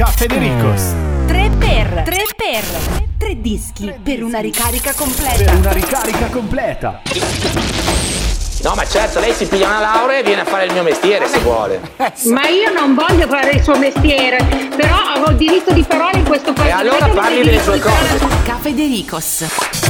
Caffedericos. 3 per 3 per 3 dischi per una ricarica Per completa. una ricarica completa. No, ma certo, lei si piglia una laurea e viene a fare il mio mestiere se vuole. Ma io non voglio fare il suo mestiere, però ho il diritto di parola in questo paese. E allora parli delle sue cose. Cafedericos. Caffedericos.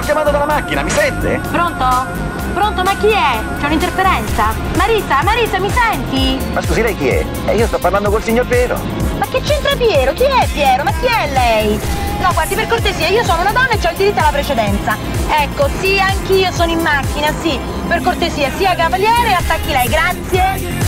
Sto chiamando dalla macchina, mi sente? Pronto? Pronto, ma chi è? C'è un'interferenza? Marisa, Marisa, mi senti? Ma scusi, lei chi è? Eh, io sto parlando col signor Piero. Ma che c'entra Piero? Chi è Piero? Ma chi è lei? No, guardi, per cortesia, io sono una donna e ho il diritto alla precedenza. Ecco, sì, anch'io sono in macchina, sì. Per cortesia, sia cavaliere e attacchi lei, grazie.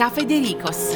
Faccia di cazzo!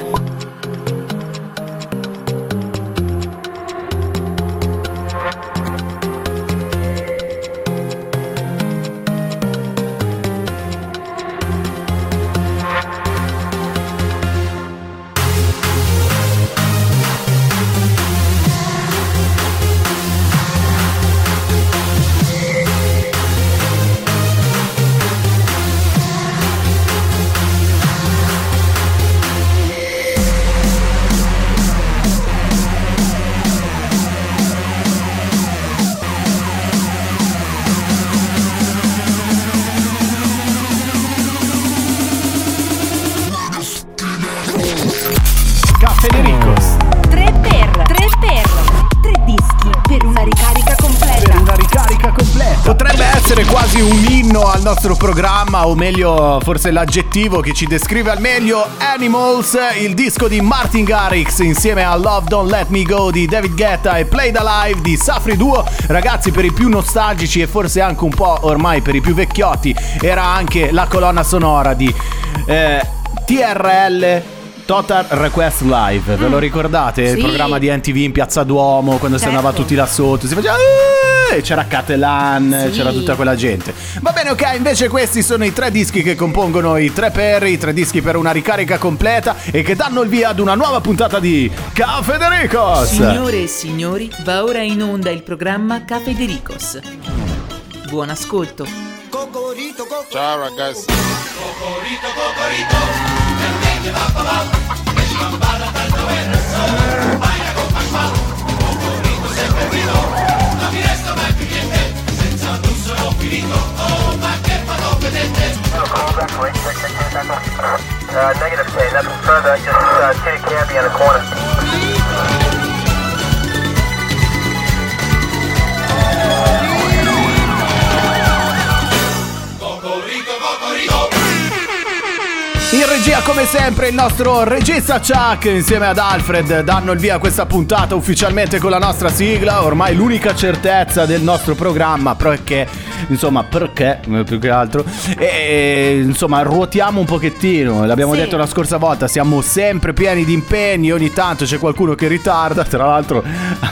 Nostro programma, o meglio, forse l'aggettivo che ci descrive al meglio Animals, il disco di Martin Garrix insieme a Love Don't Let Me Go di David Guetta e Play the Live di Safri Duo. Ragazzi, per i più nostalgici e forse anche un po' ormai per i più vecchiotti, era anche la colonna sonora di eh, TRL. Total Request Live, ve lo ricordate? Il Sì. programma di NTV in Piazza Duomo quando si Certo. andava tutti là sotto, si faceva "Eh", c'era Catalan, Sì. c'era tutta quella gente. Va bene, ok, invece questi sono i tre dischi che compongono i tre per, i tre dischi per una ricarica completa e che danno il via ad una nuova puntata di Ciao Federicos! Signore e signori, va ora in onda il programma Cafe de Ricos. Buon ascolto. Ciao ragazzi. Negative K, nothing further, just uh, take a cabbie in the corner. In regia come sempre il nostro regista Chuck insieme ad Alfred danno il via a questa puntata ufficialmente con la nostra sigla, ormai l'unica certezza del nostro programma perché insomma perché eh, più che altro e e, insomma ruotiamo un pochettino, l'abbiamo Sì. detto la scorsa volta, siamo sempre pieni di impegni, ogni tanto c'è qualcuno che ritarda, tra l'altro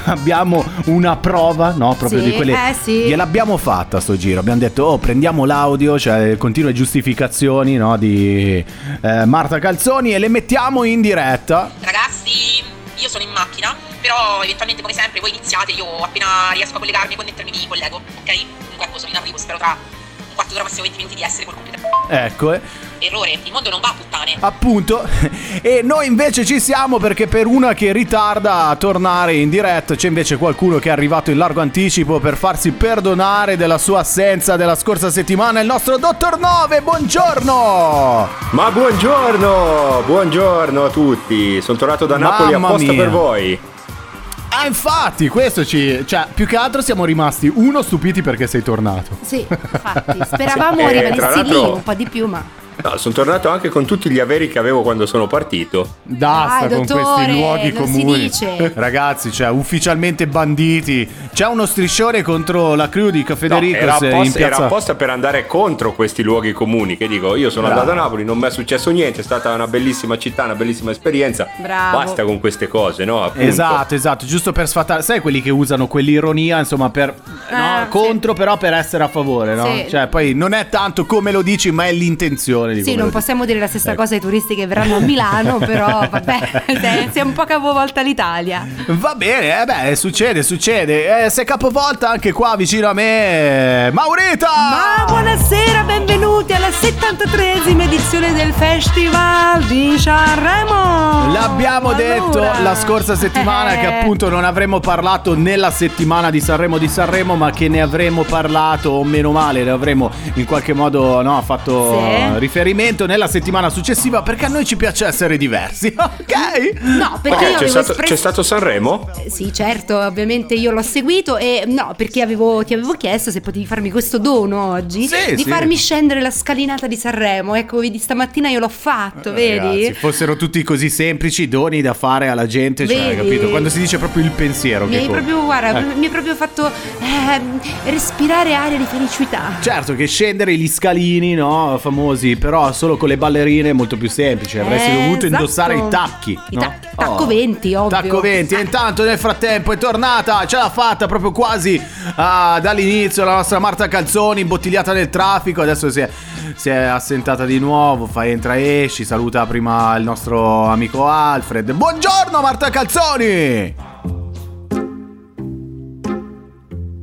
abbiamo una prova, no, proprio Sì, di quelle eh, sì. gliel'abbiamo fatta sto giro, abbiamo detto "Oh, prendiamo l'audio, cioè continue giustificazioni, no, di eh, Marta Calzoni e le mettiamo in diretta. Ragazzi, io sono in macchina, però eventualmente come sempre voi iniziate, io appena riesco a collegarmi e connettermi mi collego, ok? Comunque ecco, sono in arrivo, spero tra un quarto d'ora, massimo 20 minuti di essere col computer. Ecco, eh. Errore, il mondo non va a puttane. Appunto, e noi invece ci siamo perché per una che ritarda a tornare in diretta c'è invece qualcuno che è arrivato in largo anticipo per farsi perdonare della sua assenza della scorsa settimana, il nostro Dottor Nove, buongiorno! Ma buongiorno, buongiorno a tutti. Sono tornato da Napoli Mamma apposta mia. per voi. Ah, infatti, questo ci... cioè, più che altro siamo rimasti, uno, stupiti perché sei tornato. Sì, infatti, speravamo Sì, eh, lì un po' di più, ma No, sono tornato anche con tutti gli averi che avevo quando sono partito. Basta Dai, con dottore, questi luoghi comuni. Ragazzi, cioè, ufficialmente banditi. C'è uno striscione contro la crew di No, Cafederico era, apposta, era apposta per andare contro questi luoghi comuni. Che dico, io sono Bravo. andato a Napoli, non mi è successo niente, è stata una bellissima città, una bellissima esperienza. Bravo. Basta con queste cose, no? Appunto. Esatto, esatto, giusto per sfatare, sai quelli che usano quell'ironia, insomma, per no, Ah, sì. contro però per essere a favore, no? Sì. Cioè, poi non è tanto come lo dici, ma è l'intenzione di sì, non possiamo dire la stessa Ecco. cosa ai turisti che verranno a Milano, però vabbè, se- si è un po' capovolta l'Italia. Va bene, eh beh, succede, succede. Eh, è capovolta anche qua vicino a me. Maurita! Ma buonasera, benvenuti alla 73esima edizione del Festival di Sanremo. L'abbiamo Allora. detto la scorsa settimana Eh. che appunto non avremmo parlato nella settimana di Sanremo di Sanremo, ma che ne avremmo parlato, o meno male, ne avremmo in qualche modo no, fatto Sì. riferimento nella settimana successiva perché a noi ci piace essere diversi, ok? No, perché Ok, io c'è, avevo stato, espresso- c'è stato Sanremo? Eh, Sì, certo, ovviamente io l'ho seguito e no, perché avevo- ti avevo chiesto se potevi farmi questo dono oggi Sì, di sì. farmi scendere la scalinata di Sanremo. Ecco, vedi, stamattina io l'ho fatto, vedi? Ragazzi, fossero tutti così semplici doni da fare alla gente, cioè, Vedi? capito? Quando si dice proprio il pensiero Mi hai proprio, guarda, Eh. mi hai proprio fatto ehm, respirare aria di felicità. Certo che scendere gli scalini, no, famosi, però solo con le ballerine è molto più semplice. Avresti Eh, dovuto esatto. indossare i tacchi. I no? ta- tacco Oh. 20, ovvio. Tacco 20. E intanto nel frattempo è tornata, ce l'ha fatta proprio quasi ah, dall'inizio la nostra Marta Calzoni, imbottigliata nel traffico. Adesso si è, si è assentata di nuovo. Fa entra e esci. Saluta prima il nostro amico Alfred. Buongiorno Marta Calzoni!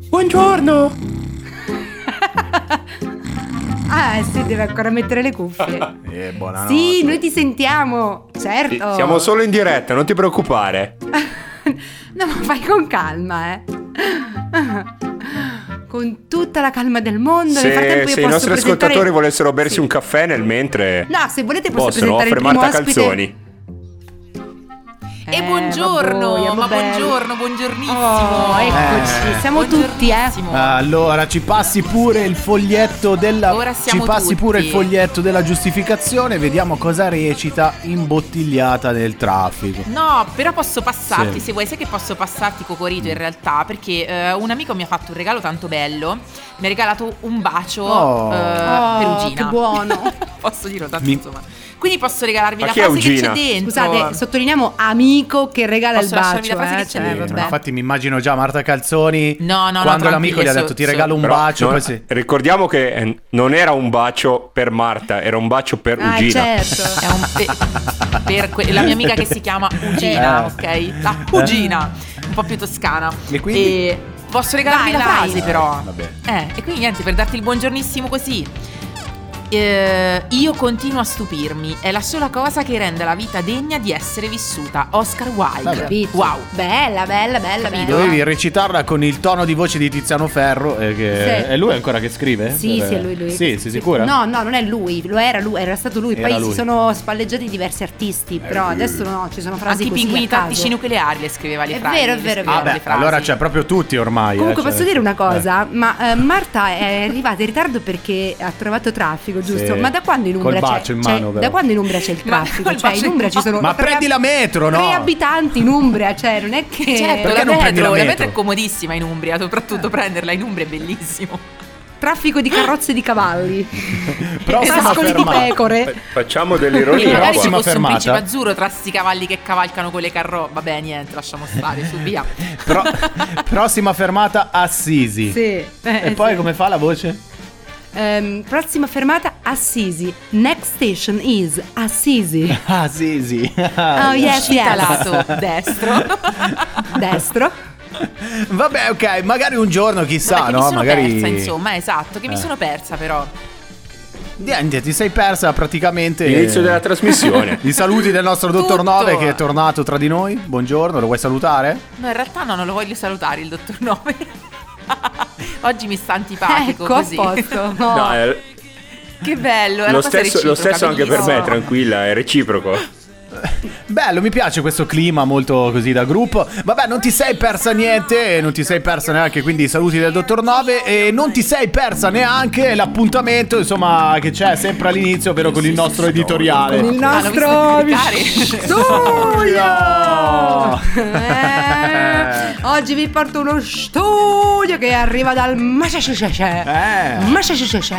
Buongiorno. Ah, sì, deve ancora mettere le cuffie. Eh, buonanotte. sì, noi ti sentiamo. Certo. Siamo solo in diretta, non ti preoccupare. No, ma vai con calma, eh. Con tutta la calma del mondo. Se, se i nostri presentare- ascoltatori volessero bersi Sì. un caffè nel mentre No, se volete posso possono, presentare il primo ospite. Calzoni. E buongiorno, vabbè, ma buongiorno, buongiornissimo. Oh, eccoci, Eh. siamo tutti, eh. Allora, ci passi pure il foglietto della Ora Ci siamo passi tutti. pure il foglietto della giustificazione, vediamo cosa recita imbottigliata nel traffico. No, però posso passarti, Sì. se vuoi, sai che posso passarti Cocorito in realtà, perché eh, un amico mi ha fatto un regalo tanto bello, mi ha regalato un bacio Oh. eh, Oh, perugina. che buono. posso dirlo tanto Mi- insomma. Quindi posso regalarvi Ma la frase che c'è dentro. Scusate, sottolineiamo amico che regala Posso il bacio, la frase eh. che c'è Cioè, dentro? vabbè. Infatti mi immagino già Marta Calzoni No, no, no, quando l'amico gli ha detto ti regalo un Però bacio, non- ricordiamo che eh, non era un bacio per Marta, era un bacio per Ah, Ugina. certo. È un pe- per que- la mia amica che si chiama Ugina, ok? La Ugina, un po' più toscana. E quindi? E posso regalarvi Vai, la vai. frase però. Vabbè. Eh, e quindi niente, per darti il buongiornissimo così. Eh, io continuo a stupirmi, è la sola cosa che rende la vita degna di essere vissuta. Oscar Wilde. Vabbè. Capito? Wow. Bella, bella, bella, bella. Dovevi recitarla con il tono di voce di Tiziano Ferro. eh, che- Sì. È lui ancora che scrive? Sì, Per- sì, è lui, lui. Sì, sei sicura? No, no, non è lui, lo era lui, era stato lui. Era Poi lui. si sono spalleggiati diversi artisti, però adesso no, ci sono frasi Anche i così pinguini tattici nucleari le scriveva le È frasi. vero, è vero, è Ah, vero. beh, le frasi. allora c'è proprio tutti ormai. Comunque eh, cioè- posso dire una cosa, Eh. ma eh, Marta è arrivata in ritardo perché ha trovato traffico, giusto? Sì. Ma da quando in Umbria c'è, in c'è- mano, però. da quando in Umbria c'è il traffico? Cioè in Umbria ci sono Ma prendi la metro, no? Tre abitanti in Umbria, cioè non è che Certo, la non prendi metro, la la metro? metro è comodissima in Umbria, soprattutto prenderla in Umbria è bellissimo. traffico di carrozze di cavalli. Prossima Pascoli di fermata. pecore. Facciamo E dell'ironia magari ci prossima fosse un fermata. principe azzurro tra sti cavalli che cavalcano con le carro. Vabbè, niente, lasciamo stare, su via. Pro- prossima fermata Assisi. Sì. E eh, poi sì. come fa la voce? Ehm, prossima fermata Assisi. Next station is Assisi. Assisi. Oh yes, Uscita yes. lato destro. Destro. Vabbè, ok, magari un giorno, chissà, Vabbè, che mi no? sono Magari persa, insomma, esatto, che mi Eh. sono persa però. Niente, ti sei persa praticamente L'inizio della trasmissione. I saluti del nostro dottor Tutto. Nove che è tornato tra di noi. Buongiorno, lo vuoi salutare? No, in realtà no, non lo voglio salutare il dottor Nove. Oggi mi sta antipatico Ecco, così. posto. No. No, è- Che bello, lo, stesso, lo stesso anche per me, tranquilla, è reciproco. Bello, mi piace questo clima molto così da gruppo. Vabbè, non ti sei persa niente, non ti sei persa neanche quindi i saluti del dottor Nove e non ti sei persa neanche l'appuntamento, insomma, che c'è sempre all'inizio, ovvero con il nostro editoriale. Con il Ah, nostro studio. Eh, oggi vi porto uno studio che arriva dal Massachusetts. Eh. Massachusetts.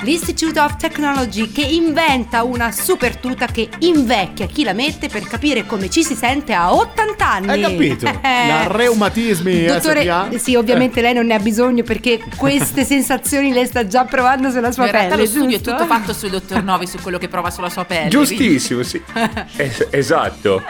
L'Institute of Technology che inventa una super tuta che invecchia chi la mette per capire come ci si sente a 80 anni. Hai capito? Eh. La reumatismi Dottore, SPA? sì, ovviamente lei non ne ha bisogno perché queste sensazioni le sta già provando sulla sua In realtà pelle. lo studio è giusto? tutto fatto sul dottor Novi, su quello che prova sulla sua pelle. Giustissimo, sì. Es- esatto.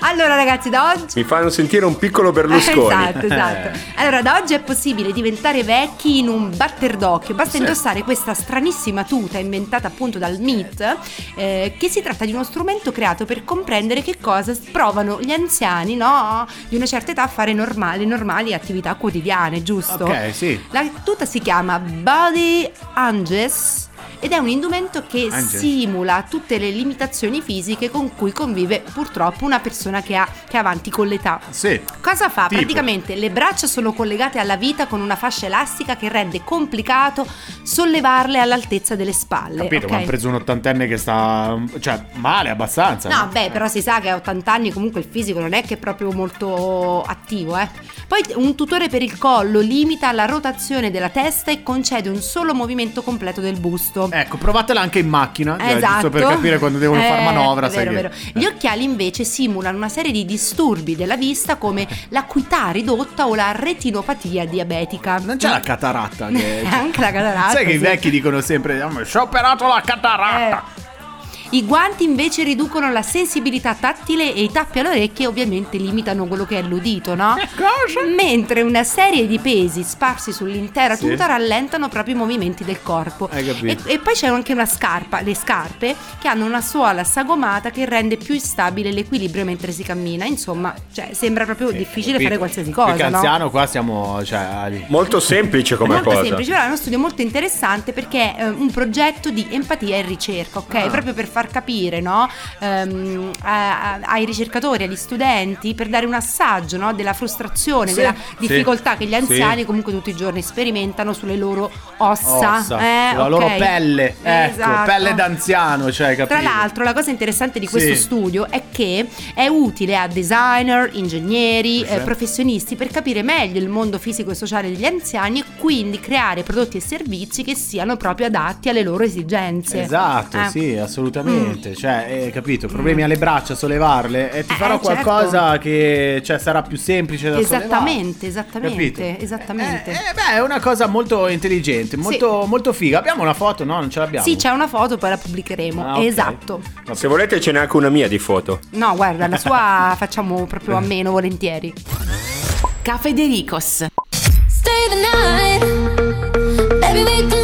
Allora, ragazzi, da oggi. Mi fanno sentire un piccolo Berlusconi. Esatto, esatto. Allora, da oggi è possibile diventare vecchi in un batter d'occhio. Basta indossare questa stranissima tuta inventata appunto dal MIT, eh, che si tratta di uno strumento creato per comprendere che cosa provano gli anziani, no? Di una certa età a fare normali, normali attività quotidiane, giusto? Ok, sì. La tuta si chiama Body Anges ed è un indumento che Anges. simula tutte le limitazioni fisiche con cui convive purtroppo una persona che ha che è avanti con l'età. Sì. Cosa fa? Tipo? Praticamente le braccia sono collegate alla vita con una fascia elastica che rende complicato sollevarle all'altezza delle spalle. Capito, ok? ma hanno preso un ottantenne che sta. cioè, male abbastanza. No, beh, però si sa che a 80 anni comunque il fisico non è che è proprio molto attivo, eh. Poi un tutore per il collo limita la rotazione della testa e concede un solo movimento completo del busto. Ecco, provatela anche in macchina. cioè, Esatto. Giusto per capire quando devono fare Eh, manovra. è sai vero, che- vero. Gli occhiali invece simulano una serie di disturbi della vista come l'acuità ridotta o la retinopatia diabetica. Non c'è la cataratta. Che... Anche la cataratta. Sai che i vecchi dicono sempre: "Oh, mi sono operato la cataratta. Eh. I guanti invece riducono la sensibilità tattile e i tappi alle orecchie ovviamente limitano quello che è l'udito, no? Mentre una serie di pesi sparsi sull'intera Sì. tuta rallentano proprio i movimenti del corpo. Hai E, capito? e poi c'è anche una scarpa, le scarpe, che hanno una suola sagomata che rende più instabile l'equilibrio mentre si cammina. Insomma, cioè, sembra proprio difficile Capito? fare qualsiasi cosa, no? anziano, qua siamo. Cioè. Molto semplice come molto cosa. semplice, però è uno studio molto interessante perché è eh, un progetto di empatia e ricerca, ok? Ah. Proprio per far far capire no, ehm, a- a- ai ricercatori, agli studenti, per dare un assaggio no, della frustrazione, Sì, della sì. difficoltà che gli Sì. anziani comunque tutti i giorni sperimentano sulle loro ossa. Ossa, eh, la ok. loro pelle, ecco, Esatto. pelle d'anziano, cioè? Tra l'altro, la cosa interessante di questo Sì. studio è che è utile a designer, ingegneri, Sì. eh, professionisti per capire meglio il mondo fisico e sociale degli anziani e quindi creare prodotti e servizi che siano proprio adatti alle loro esigenze. Esatto, Eh. sì, assolutamente. Cioè, eh, capito, problemi alle braccia, sollevarle e ti farò eh, certo. qualcosa che cioè, sarà più semplice da Esattamente, Capito? esattamente, esattamente. sollevare. Eh, beh, è una cosa molto intelligente, molto, molto figa. Abbiamo una foto, no? Non ce l'abbiamo. Sì, c'è una foto, poi la pubblicheremo. Ah, ok. Esatto. Se volete ce n'è anche una mia di foto. No, guarda, la sua facciamo proprio a meno volentieri. Cafedericos. Stay the night. Maybe we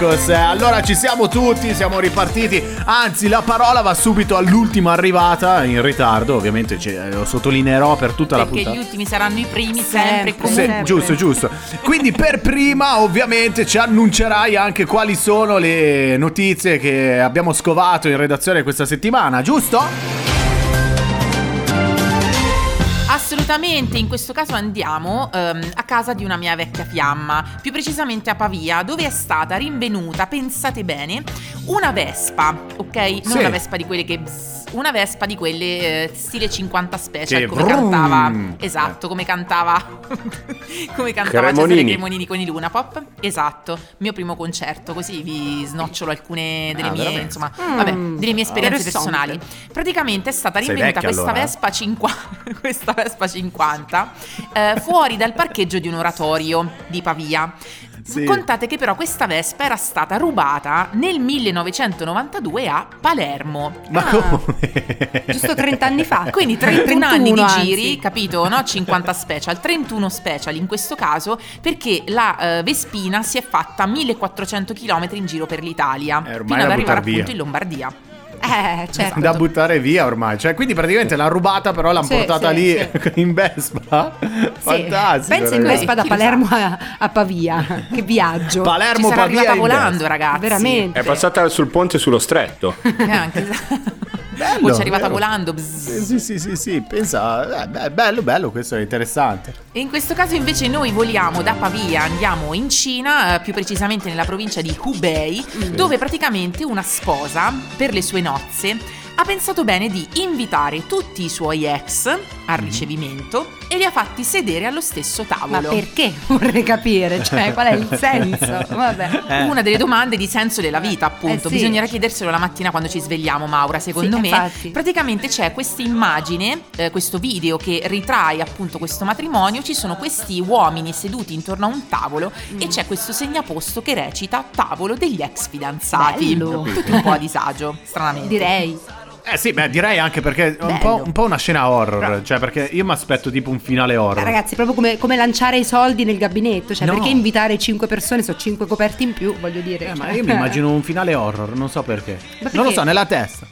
Federicos. Allora ci siamo tutti, siamo ripartiti. Anzi, la parola va subito all'ultima arrivata in ritardo. Ovviamente ce- lo sottolineerò per tutta la Perché puntata. gli ultimi saranno i primi, sempre, Sempre. Comunque. giusto, giusto. Quindi per prima ovviamente ci annuncerai anche quali sono le notizie che abbiamo scovato in redazione questa settimana, giusto? Assolutamente, in questo caso andiamo ehm, a casa di una mia vecchia fiamma, più precisamente a Pavia, dove è stata rinvenuta, pensate bene, una Vespa, ok? Non Sì. una Vespa di quelle che... una Vespa di quelle eh, stile 50 special, Che come vrum. cantava... Esatto, come cantava... come cantava Cesare Cremonini. Cremonini con i Luna Pop. Esatto, mio primo concerto, così vi snocciolo alcune delle Ah, mie, veramente? insomma, Mm, vabbè, delle mie esperienze interessante. personali. Praticamente è stata rinvenuta questa allora, eh? Vespa 50, questa Vespa 50 eh, fuori dal parcheggio di un oratorio di Pavia. Sì. Contate che però questa Vespa era stata rubata nel 1992 a Palermo. Ma Ah. come? Giusto 30 anni fa. Quindi 31 anni di anzi. giri, capito? No? 50 special, 31 special in questo caso, perché la eh, Vespina si è fatta 1400 km in giro per l'Italia, Eh, fino ad arrivare appunto via. in Lombardia. Eh, certo. Da buttare via ormai. Cioè, quindi praticamente l'hanno rubata, però l'hanno Sì, portata sì, lì sì. in Vespa. Fantastico. Pensa in. Vespa da Palermo a, a Pavia. Che viaggio. Palermo Ci sarà Pavia in volando, ragazzi. Veramente. È passata sul ponte sullo stretto. Eh, anche- Bello, o ci è arrivata vero. volando. bzz. Sì, sì, sì, sì, sì, pensa, eh, bello, bello, questo è interessante. E in questo caso invece noi voliamo da Pavia, andiamo in Cina, eh, più precisamente nella provincia di Hubei, dove praticamente una sposa, per le sue nozze, ha pensato bene di invitare tutti i suoi ex al ricevimento e li ha fatti sedere allo stesso Ma tavolo. perché? Vorrei capire, cioè qual è il senso? Vabbè. Eh. Una delle domande di senso della vita, appunto. Eh sì. Bisognerà chiederselo la mattina quando ci svegliamo, Maura. Secondo Sì, me, infatti. praticamente c'è questa immagine, eh, questo video che ritrae appunto questo matrimonio. Ci sono questi uomini seduti intorno a un tavolo e c'è questo segnaposto che recita tavolo degli ex fidanzati. Bello. Tutti un po' a disagio, stranamente. Direi. Eh sì, beh, direi anche perché è un po', un po' una scena horror, cioè perché io mi aspetto tipo un finale horror. Eh, Ragazzi, è proprio come, come lanciare i soldi nel gabinetto. Cioè, No. perché invitare 5 persone? Sono 5 coperti in più, voglio dire. Eh, ma cioè. io mi immagino un finale horror, non so perché. perché? Non lo so, nella testa.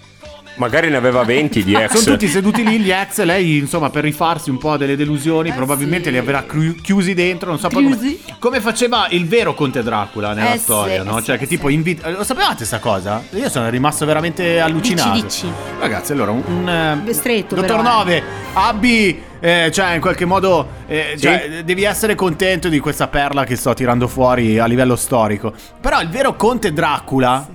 Magari ne aveva 20 di ex. Sono tutti seduti lì, gli ex, lei insomma per rifarsi un po' delle delusioni, probabilmente sì. li avrà cru- chiusi dentro, non so poi come, come faceva il vero Conte Dracula nella Eh, storia, sì, no? sì, Cioè che sì. tipo invita... Lo sapevate sta cosa? Io sono rimasto veramente allucinato. Dici, dici. Ragazzi, allora un... un eh, Stretto, Dottor però, eh. 9, abbi... eh, cioè in qualche modo eh, Sì. cioè, devi essere contento di questa perla che sto tirando fuori a livello storico però il vero Conte Dracula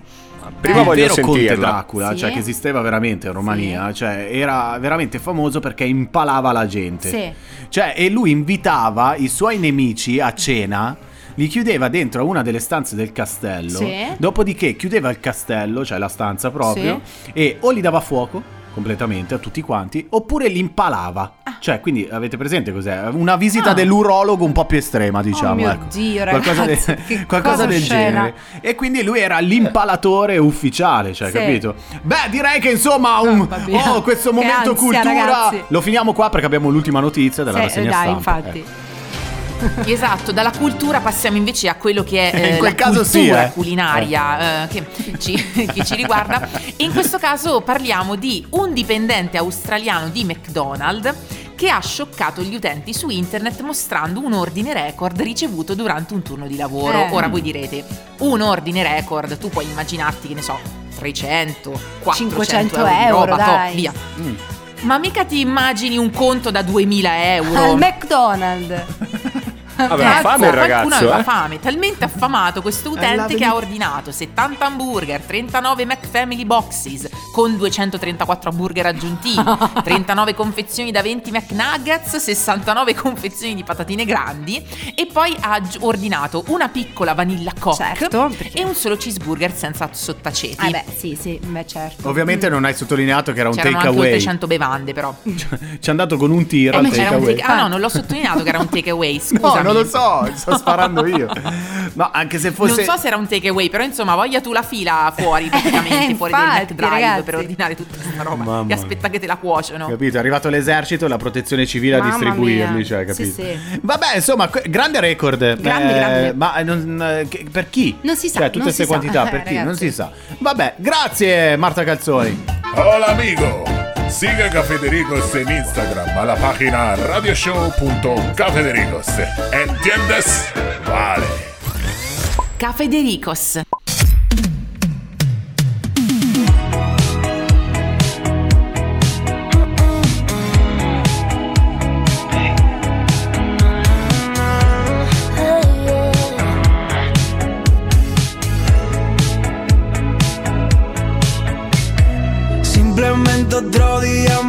Prima il voglio vero Conte sentirla. Dracula, Sì. cioè che esisteva veramente in Romania, cioè era veramente famoso perché impalava la gente. Sì. Cioè, e lui invitava i suoi nemici a cena, li chiudeva dentro a una delle stanze del castello, Sì. dopodiché chiudeva il castello, cioè la stanza proprio, e o li dava fuoco completamente a tutti quanti, oppure li impalava. Cioè, quindi avete presente cos'è? Una visita Ah. dell'urologo un po' più estrema, diciamo. mio ecco. Dio, qualcosa, ragazzi, de- qualcosa cosa del oscena. genere. E quindi lui era l'impalatore ufficiale, cioè, Sì. capito? Beh, direi che insomma, un, Mamma mia. oh, questo Che momento ansia, cultura ragazzi. lo finiamo qua perché abbiamo l'ultima notizia della Sì, rassegna dai, stampa. infatti. Eh. Esatto, dalla cultura passiamo invece a quello che è In eh, quel la caso sì, cultura eh. culinaria eh, che, ci, che ci riguarda. E in questo caso parliamo di un dipendente australiano di McDonald's che ha scioccato gli utenti su internet mostrando un ordine record ricevuto durante un turno di lavoro. Eh. Ora voi direte, un ordine record, tu puoi immaginarti che ne so, 300, 400 500 euro, euro, roba, dai. toh, via. Mm. Ma mica ti immagini un conto da 2000 euro? Al McDonald's. Aveva Cazzo, fame il qualcuno ragazzo, aveva eh? fame, talmente affamato questo utente che ha ordinato 70 hamburger, 39 McFamily boxes con 234 hamburger aggiuntivi, 39 confezioni da 20 McNuggets, 69 confezioni di patatine grandi e poi ha ordinato una piccola vanilla coke Certo, perché- e un solo cheeseburger senza sottaceti. Ah beh, sì, sì, beh certo. Ovviamente non hai sottolineato che era un C'erano take away. 100 bevande però. Ci è andato con un tir Eh, al take away. take- ah no, non l'ho sottolineato che era un takeaway, No, scusami. Non lo so, sto sparando io. No, anche se fosse Non so se era un takeaway, però insomma, voglia tu la fila fuori praticamente, Eh, fuori del infatti, McDrive ragazzi. per ordinare tutta questa roba. Mamma Che aspetta che te la cuociono. Capito? È arrivato l'esercito e la protezione civile a Mamma distribuirli, mia. cioè, Sì, capito? sì. Vabbè, insomma, grande record. Grande, Eh, grande. Ma eh, non- eh, per chi? Non si sa, Cioè, tutte non queste si sa. quantità, per Eh, chi? Non ragazzi. si sa. Vabbè, grazie Marta Calzoni. Hola amigo, siga a Federicos en Instagram a la página radioshow.cafedericos. ¿Entiendes? Vale. Cafedericos.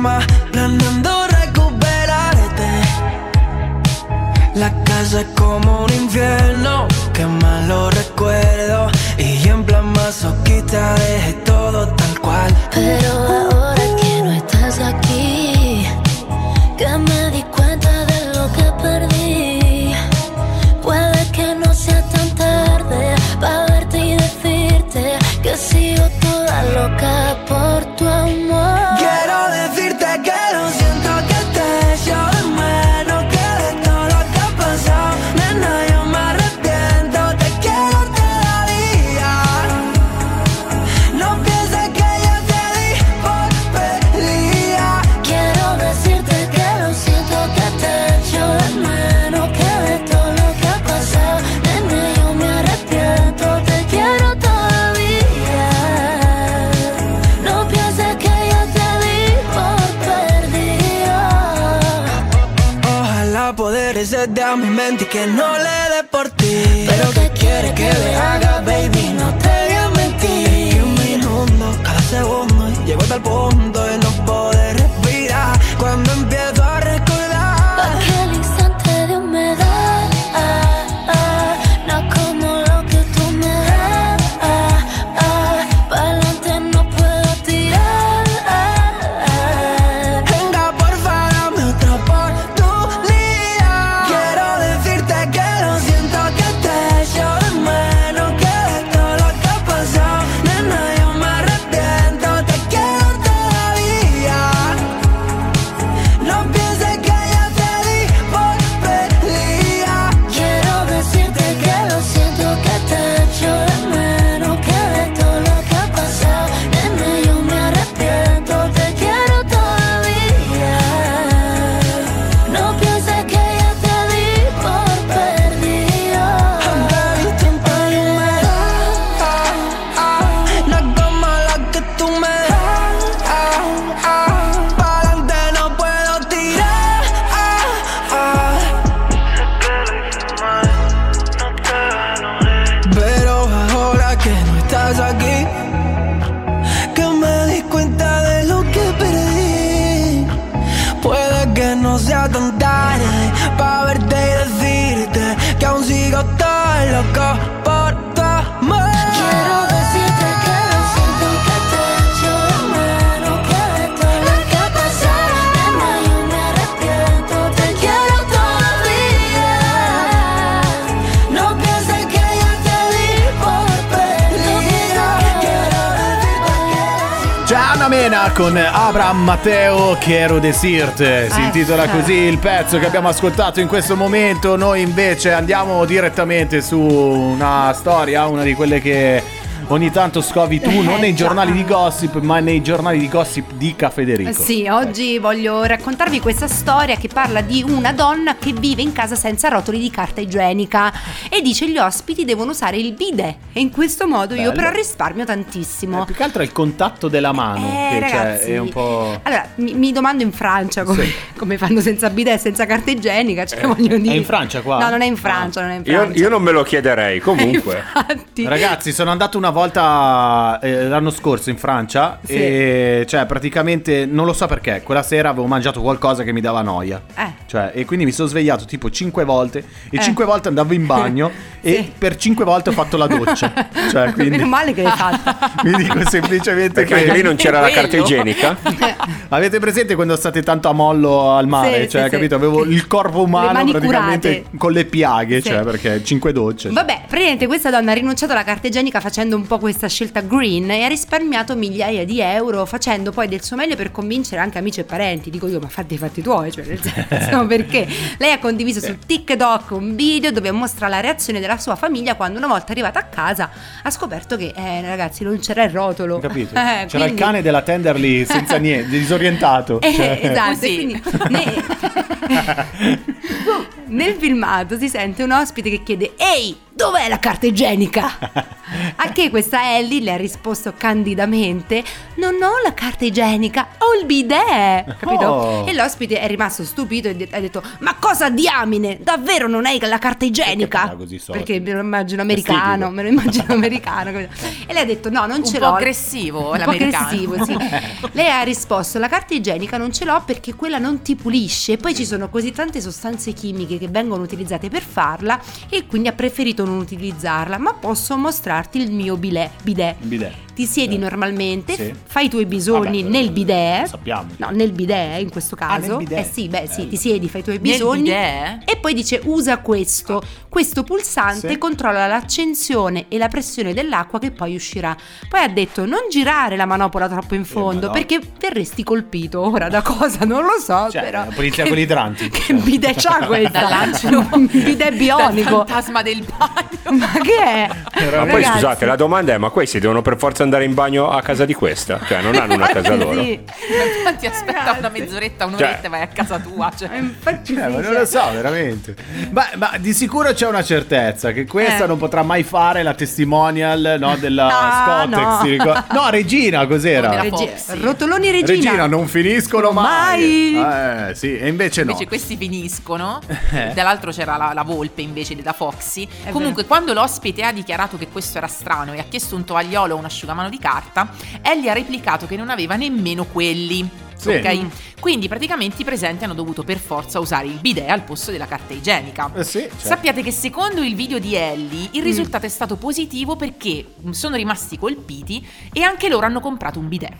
Más planeando recuperarte. La casa es como un infierno, que malo recuerdo. Y en plan masoquista dejé todo tal cual. Pero ahora que no estás aquí, a mi mente y que no le dé por ti. Pero ¿qué quieres que le haga, baby? No te voy a mentir. Un minuto, cada segundo, llego hasta el punto Mena con Abraham Matteo Quiero Desirte Si Eh, intitola sì. così il pezzo che abbiamo ascoltato in questo momento Noi invece andiamo direttamente su una storia Una di quelle che ogni tanto scovi tu Non Eh, nei già. giornali di gossip ma nei giornali di gossip di Ca Federico Sì, oggi voglio raccontarvi questa storia che parla di una donna che vive in casa senza rotoli di carta igienica e dice gli ospiti devono usare il bidet e in questo modo io Bello. però risparmio tantissimo. Più che altro è il contatto della mano Eh, che cioè, ragazzi. è un po'... Allora, mi, mi domando in Francia come, come fanno senza bidet, senza carta igienica, cioè voglio dire. è in Francia qua? No, non è in Francia, non è in Io, Francia. io non me lo chiederei, comunque. Ragazzi, sono andato una volta eh, l'anno scorso in Francia Sì. e cioè praticamente non lo so perché, quella sera avevo mangiato qualcosa che mi dava noia. Eh. Cioè, e quindi mi sono svegliato tipo 5 volte e Eh. 5 volte andavo in bagno e per 5 volte ho fatto la doccia. Cioè, quindi Meno male che l'hai fatta. vi dico semplicemente Perché che lì non c'era la carta igienica. Avete presente quando state tanto a mollo al mare? Sì, cioè, sì, sì. capito? Avevo il corpo umano praticamente curate. con le piaghe, Sì. cioè, perché 5 docce. Vabbè, praticamente questa donna ha rinunciato alla carta igienica facendo un po' questa scelta green e ha risparmiato migliaia di euro facendo poi del suo meglio per convincere anche amici e parenti. Dico io, ma fatti i fatti tuoi, cioè nel senso perché lei ha condiviso su TikTok un video dove mostra la reazione della sua famiglia quando una volta arrivata a casa ha scoperto che, eh, ragazzi, non c'era il rotolo. Capito? Eh, C'era il quindi- cane della tender lì senza niente, disorientato. Eh, Cioè- esatto, e quindi ne- nel filmato si sente un ospite che chiede Ehi, dov'è la carta igienica? A che questa Ellie le ha risposto candidamente Non ho la carta igienica, ho il bidet Capito? Oh. E l'ospite è rimasto stupito e ha detto Ma cosa diamine? Davvero non hai la carta igienica? sordo? Perché me lo immagino americano Me lo immagino americano? E lei ha detto no non Un ce po' l'ho aggressivo Un po' l'americano. aggressivo sì Lei ha risposto la carta igienica non ce l'ho perché quella non ti pulisce e poi ci sono così tante sostanze chimiche che vengono utilizzate per farla e quindi ha preferito non utilizzarla ma posso mostrarti il mio bidet, bidet. Bidet. Ti siedi normalmente, Sì. fai i tuoi bisogni Vabbè, nel lo bidet. sappiamo. No, nel bidet in questo Ah, nel caso. bidet. Eh sì, beh sì, Bello. ti siedi, fai i tuoi Nel bisogni. bidet? E poi dice usa questo. Questo pulsante Sì. controlla l'accensione e la pressione dell'acqua che poi uscirà. Poi ha detto non girare la manopola troppo in fondo no. perché verresti colpito. Ora da cosa non lo so, Cioè, però. la polizia che- con idranti. Che bidet c'ha questa? Un bidet bionico. fantasma del bagno. Ma che è? Ma poi Ragazzi, scusate, la domanda è: ma questi devono per forza andare in bagno a casa di questa? Cioè, non hanno una casa loro. Sì. Infatti aspetta una mezz'oretta, un'oretta Cioè- e vai a casa tua. Cioè. Infatti Eh, ma sì, non lo cioè. so, veramente. Ma, ma di sicuro c'è una certezza che questa Eh. non potrà mai fare la testimonial no, della Ah, Scottex. no. ti? No, Regina, cos'era? Regi-. Rotoloni Regina. Regina non finiscono mai. Eh, sì, e invece no. Invece questi finiscono. Eh. Dall'altro c'era la, la volpe invece da Foxy. È Comunque, quando l'ospite ha dichiarato che questo era strano e ha chiesto un tovagliolo o un asciugamano di carta, Ellie ha replicato che non aveva nemmeno quelli. Sì. Ok? Quindi praticamente i presenti hanno dovuto per forza usare il bidet al posto della carta igienica. Eh sì, certo. Sappiate che secondo il video di Ellie il risultato è stato positivo perché sono rimasti colpiti e anche loro hanno comprato un bidet.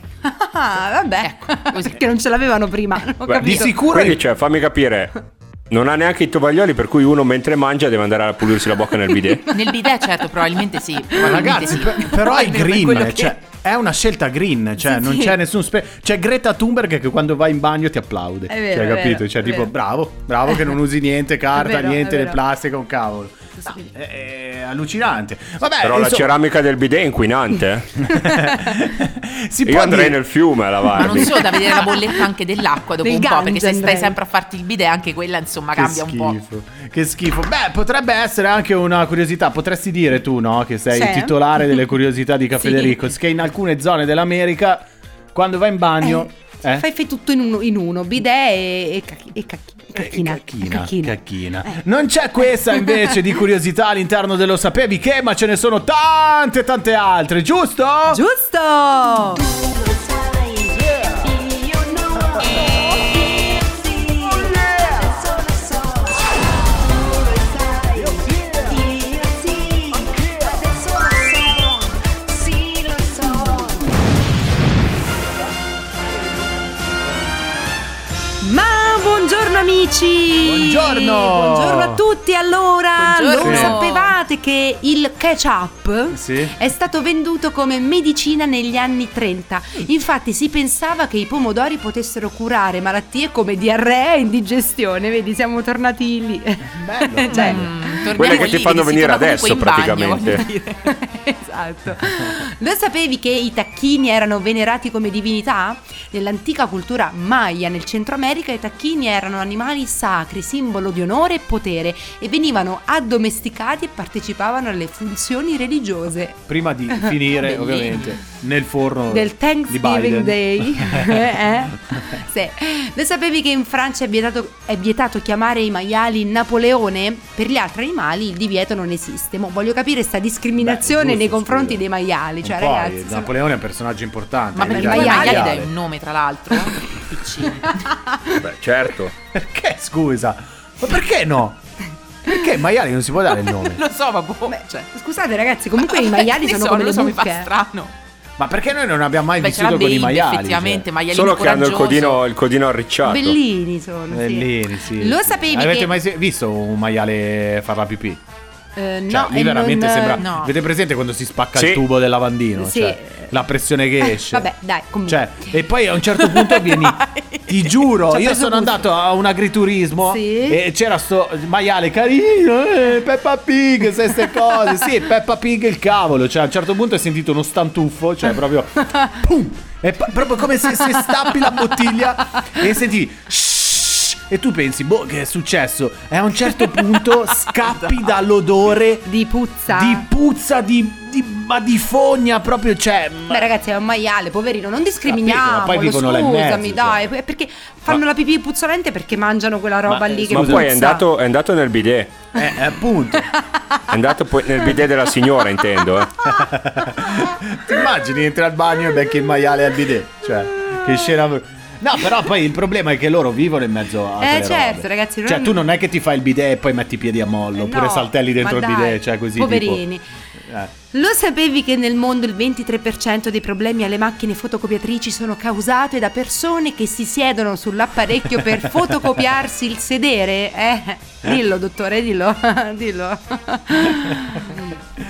Ah, vabbè. così. Perché non ce l'avevano prima. non ho Beh, di sicuro Quindi, cioè, fammi capire. Non ha neanche i tovaglioli, per cui uno mentre mangia deve andare a pulirsi la bocca nel bidet. Nel bidet, certo, probabilmente sì. Ma probabilmente ragazzi, sì. per- però è Almeno per green, che- cioè, è una scelta green, cioè Sì, non sì. c'è nessun spe- c'è Greta Thunberg che quando va in bagno ti applaude. È vero, cioè, è capito? vero, cioè, è tipo, vero. bravo, bravo che non usi niente carta, vero, niente plastica, un cavolo. No, è, è allucinante. Vabbè, Però la ceramica del bidet è inquinante. eh. si Io può andrei dire- nel fiume a Ma lavarmi. non solo da vedere la bolletta anche dell'acqua dopo Del un po', perché se stai sempre a farti il bidet, anche quella insomma Che cambia un po'. schifo, che schifo. Beh, potrebbe essere anche una curiosità. Potresti dire tu, no? Che sei Sì. il titolare delle curiosità di Caffè Sì. De Ricos, che in alcune zone dell'America, quando vai in bagno. eh? Fai, fai tutto in uno, in uno, bidet e, e, e cacchi- cacchina. Cacchina, Cacchina. cacchina. Non c'è questa invece di curiosità all'interno dello sapevi che, ma ce ne sono tante tante altre, giusto? Giusto! Amici! Buongiorno! Buongiorno a tutti! Allora, Buongiorno. lo Sì. Che il ketchup Sì. è stato venduto come medicina negli anni 30? Infatti si pensava che i pomodori potessero curare malattie come diarrea e indigestione. Vedi, siamo tornati lì. Bello, Cioè, Mm, Quelle che ti fanno venire adesso, bagno, praticamente. dire. esatto. Lo sapevi che i tacchini erano venerati come divinità? Nell'antica cultura maya nel Centro America i tacchini erano animali sacri, simbolo di onore e potere e venivano addomesticati e partecipavano alle funzioni religiose. Prima di finire, ovviamente, nel forno Del di Thanksgiving Biden. Day eh? Sì. Lo sapevi che in Francia è vietato, è vietato chiamare i maiali Napoleone? Per gli altri animali il divieto non esiste. Mo voglio capire sta discriminazione Beh, nei confronti scusa. dei maiali. Cioè, ragazzi, eh, sono- Napoleone è un personaggio importante. Ma eh, ai maiale. maiali dai un nome, tra l'altro? Piccino. Beh, certo. Perché, scusa? Ma perché no? Perché ai maiali non si può dare il nome? Lo so, ma boh, cioè. Scusate ragazzi, comunque i maiali sono so, come non le lo so, mi fa strano. Ma perché noi non abbiamo mai Beh, vissuto con i maiali? effettivamente, cioè? maialino Solo che hanno il codino, il codino arricciato. Bellini sono. sì. Bellini, sì. Lo sì. sapevi Avete che mai visto un maiale far la pipì? Eh, Cioè, no, lì veramente non- sembra. no. Avete presente quando si spacca Sì. il tubo del lavandino? Sì. Cioè, la pressione che Eh, esce. vabbè, dai, comunque. Cioè, e poi a un certo punto vieni. Ti giuro, io sono gusto. andato a un agriturismo Sì. e c'era sto maiale carino, eh, Peppa Pig, sai ste cose. Sì, Peppa Pig il cavolo. Cioè, a un certo punto hai sentito uno stantuffo, cioè proprio. Pum! E pa- proprio come se, se stappi la bottiglia e senti. "Shhh", E tu pensi, boh, che è successo? E a un certo punto scappi dall'odore Di puzza. di puzza, di, di- ma di fogna proprio, cioè. ma- Beh ragazzi è un maiale, poverino, non discriminiamo. ma poi vivono scusami, mezzo, dai, cioè. perché fanno la pipì puzzolente perché mangiano quella roba Ma, lì eh, che Ma poi è andato, è andato nel bidet. Eh, appunto. È andato poi nel bidet della signora, intendo. Eh. Ti immagini, entri al bagno e becchi il maiale al bidet. Cioè, che scena. No, però poi il problema è che loro vivono in mezzo a. Eh, certo, robe. ragazzi, non Cioè, tu non è che ti fai il bidet e poi metti i piedi a mollo, Eh, oppure no, saltelli dentro il bidet, cioè così. Poverini. Tipo, eh. Lo sapevi che nel mondo il 23% dei problemi alle macchine fotocopiatrici sono causate da persone che si siedono sull'apparecchio per fotocopiarsi il sedere? Eh, dillo dottore, dillo, dillo.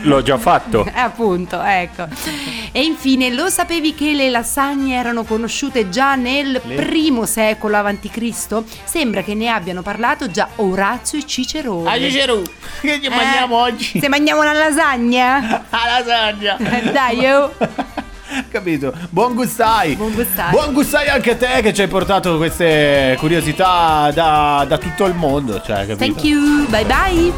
L'ho già fatto. Eh, appunto, ecco. E infine, lo sapevi che le lasagne erano conosciute già nel Le- primo secolo a.C.? Sembra che ne abbiano parlato già Orazio e Cicerone. Ah, Cicerone, che ci Eh, mangiamo oggi? Se mangiamo una lasagna? La lasagna. Dai, oh. Capito? Buon gustai. Buon gustai. Buon gustai anche a te che ci hai portato queste curiosità da, da tutto il mondo. Cioè, capito? Thank you. Bye bye.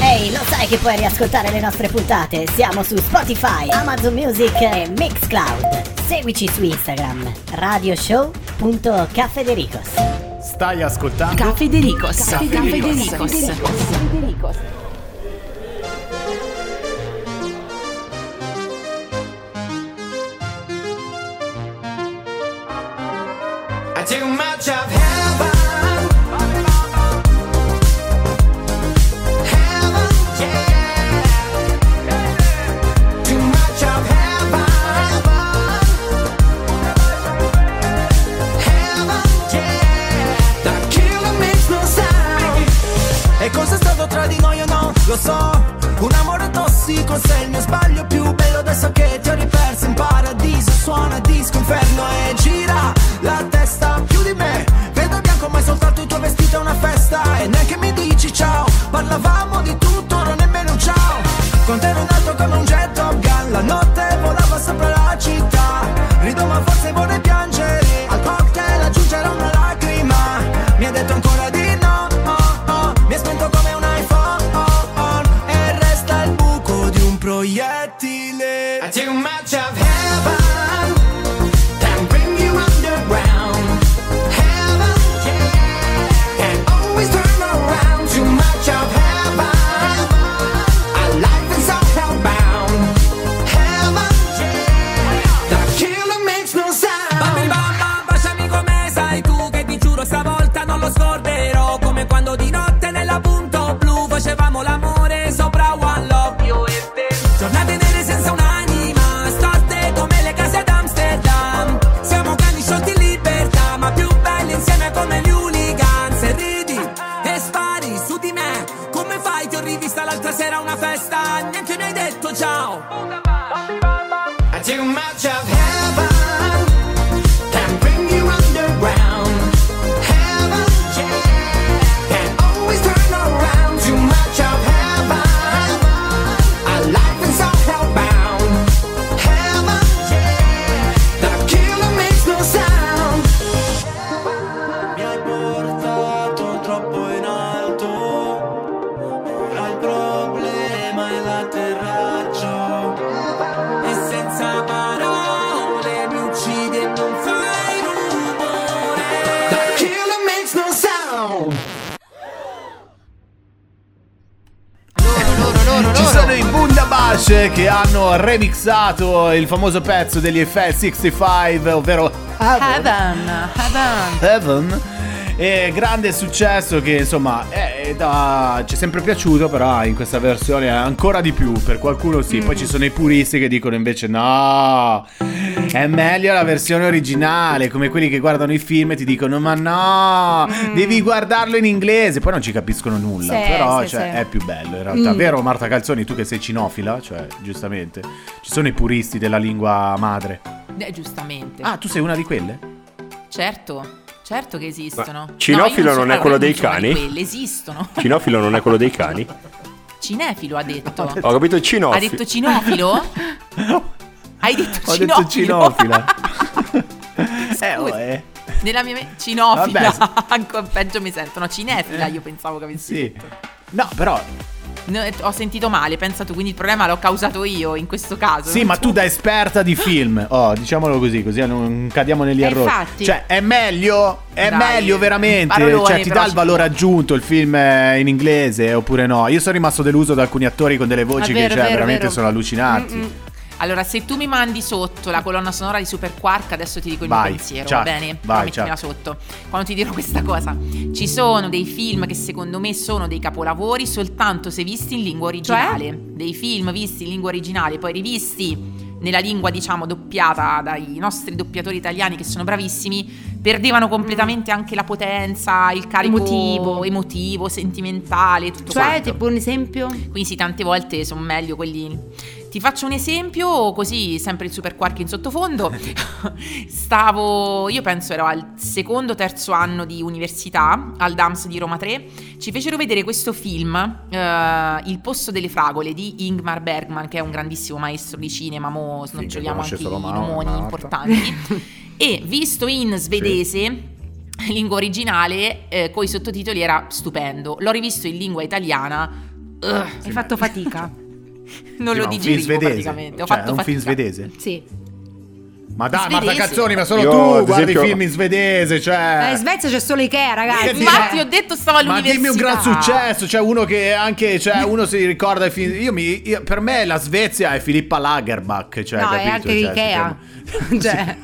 Ehi, lo sai che puoi riascoltare le nostre puntate? Siamo su Spotify, Amazon Music e Mixcloud. Seguici su Instagram, radioshow.cafedericos. Stai ascoltando? Caffè De Ricos. Caffè De Caffè De Lo so, un amore tossico sei il mio sbaglio più bello adesso che ti ho riperso. In paradiso Suona disco inferno e gira la testa più di me. Vedo bianco ma è soltanto il tuo vestito è una festa. E neanche mi dici ciao, parlavamo di tutto, non nemmeno un ciao. Con te ero in come un jet Top Gun La notte volava sopra la città. Rido ma forse vorrei piangere hanno remixato il famoso pezzo degli FL65, ovvero Heaven. Heaven. Heaven. E grande successo che insomma è da- ci è sempre piaciuto, però in questa versione ancora di più. Per qualcuno sì, poi ci sono i puristi che dicono invece no, è meglio la versione originale, come quelli che guardano i film e ti dicono ma no, devi guardarlo in inglese, poi non ci capiscono nulla, Sì, però sì, cioè, sì. è più bello in realtà. Mm. Vero Marta Calzoni, tu che sei cinofila, cioè giustamente, ci sono i puristi della lingua madre. Eh, giustamente. Ah, tu sei una di quelle? Certo, certo che esistono. Ma cinofilo No, io non è quello dei non cani? di Quelle esistono. Cinofilo non è quello dei cani? Cinefilo ha detto. Ho capito cinofilo. Ha detto cinofilo? Hai detto Ho cinofilo? detto cinofila. eh, oh, eh. Nella mia me- cinofila. Ancora peggio mi sentono. Cinefila io pensavo che avessi Sì. No, però No, eh, ho sentito male, pensa tu, quindi il problema l'ho causato io in questo caso. Sì, ma tu da esperta di film, oh, diciamolo così, così non cadiamo negli Eh, errori. infatti. Cioè, è meglio, è Dai, meglio veramente. parolone, cioè, ti dà il valore aggiunto il film eh, in inglese oppure no? Io sono rimasto deluso da alcuni attori con delle voci vero, che, cioè, vero, veramente vero. sono allucinanti. Mm-mm. Allora, se tu mi mandi sotto la colonna sonora di Super Quark, adesso ti dico il Vai, mio pensiero, ciao, va bene? vai, mettimela sotto. Quando ti dirò questa cosa, ci sono dei film che secondo me sono dei capolavori soltanto se visti in lingua originale. Cioè? Dei film visti in lingua originale, poi rivisti nella lingua, diciamo, doppiata dai nostri doppiatori italiani che sono bravissimi, perdevano completamente anche la potenza, il carico Emotivo. emotivo, sentimentale, tutto Cioè, quanto. tipo un esempio? Quindi sì, tante volte sono meglio quelli Ti faccio un esempio, così sempre il super quark in sottofondo. Stavo, io penso ero al secondo terzo anno di università al DAMS di Roma 3. Ci fecero vedere questo film, eh, Il posto delle fragole di Ingmar Bergman, che è un grandissimo maestro di cinema. Mo snoccioliamo conosce anche i nomoni Marta. importanti. e visto in svedese. Lingua originale eh, con i sottotitoli era stupendo. L'ho rivisto in lingua italiana. Ugh, Hai fatto fatica. non Sì, lo digerivo svedese. praticamente. Ho Cioè, fatto è un fatica. film svedese. Sì. Ma dai, Svedese. Marta Cazzoni, ma solo Io, tu guardi esempio- film in svedese, cioè... Eh, in Svezia c'è solo Ikea, ragazzi. Sì, Ma eh. ti ho detto stavo Ma all'università. dimmi un gran successo, cioè uno che anche, cioè uno si ricorda i film. Io mi, io- per me la Svezia è Filippa Lagerbach, cioè, no, capito? è anche Cioè, Ikea. cioè,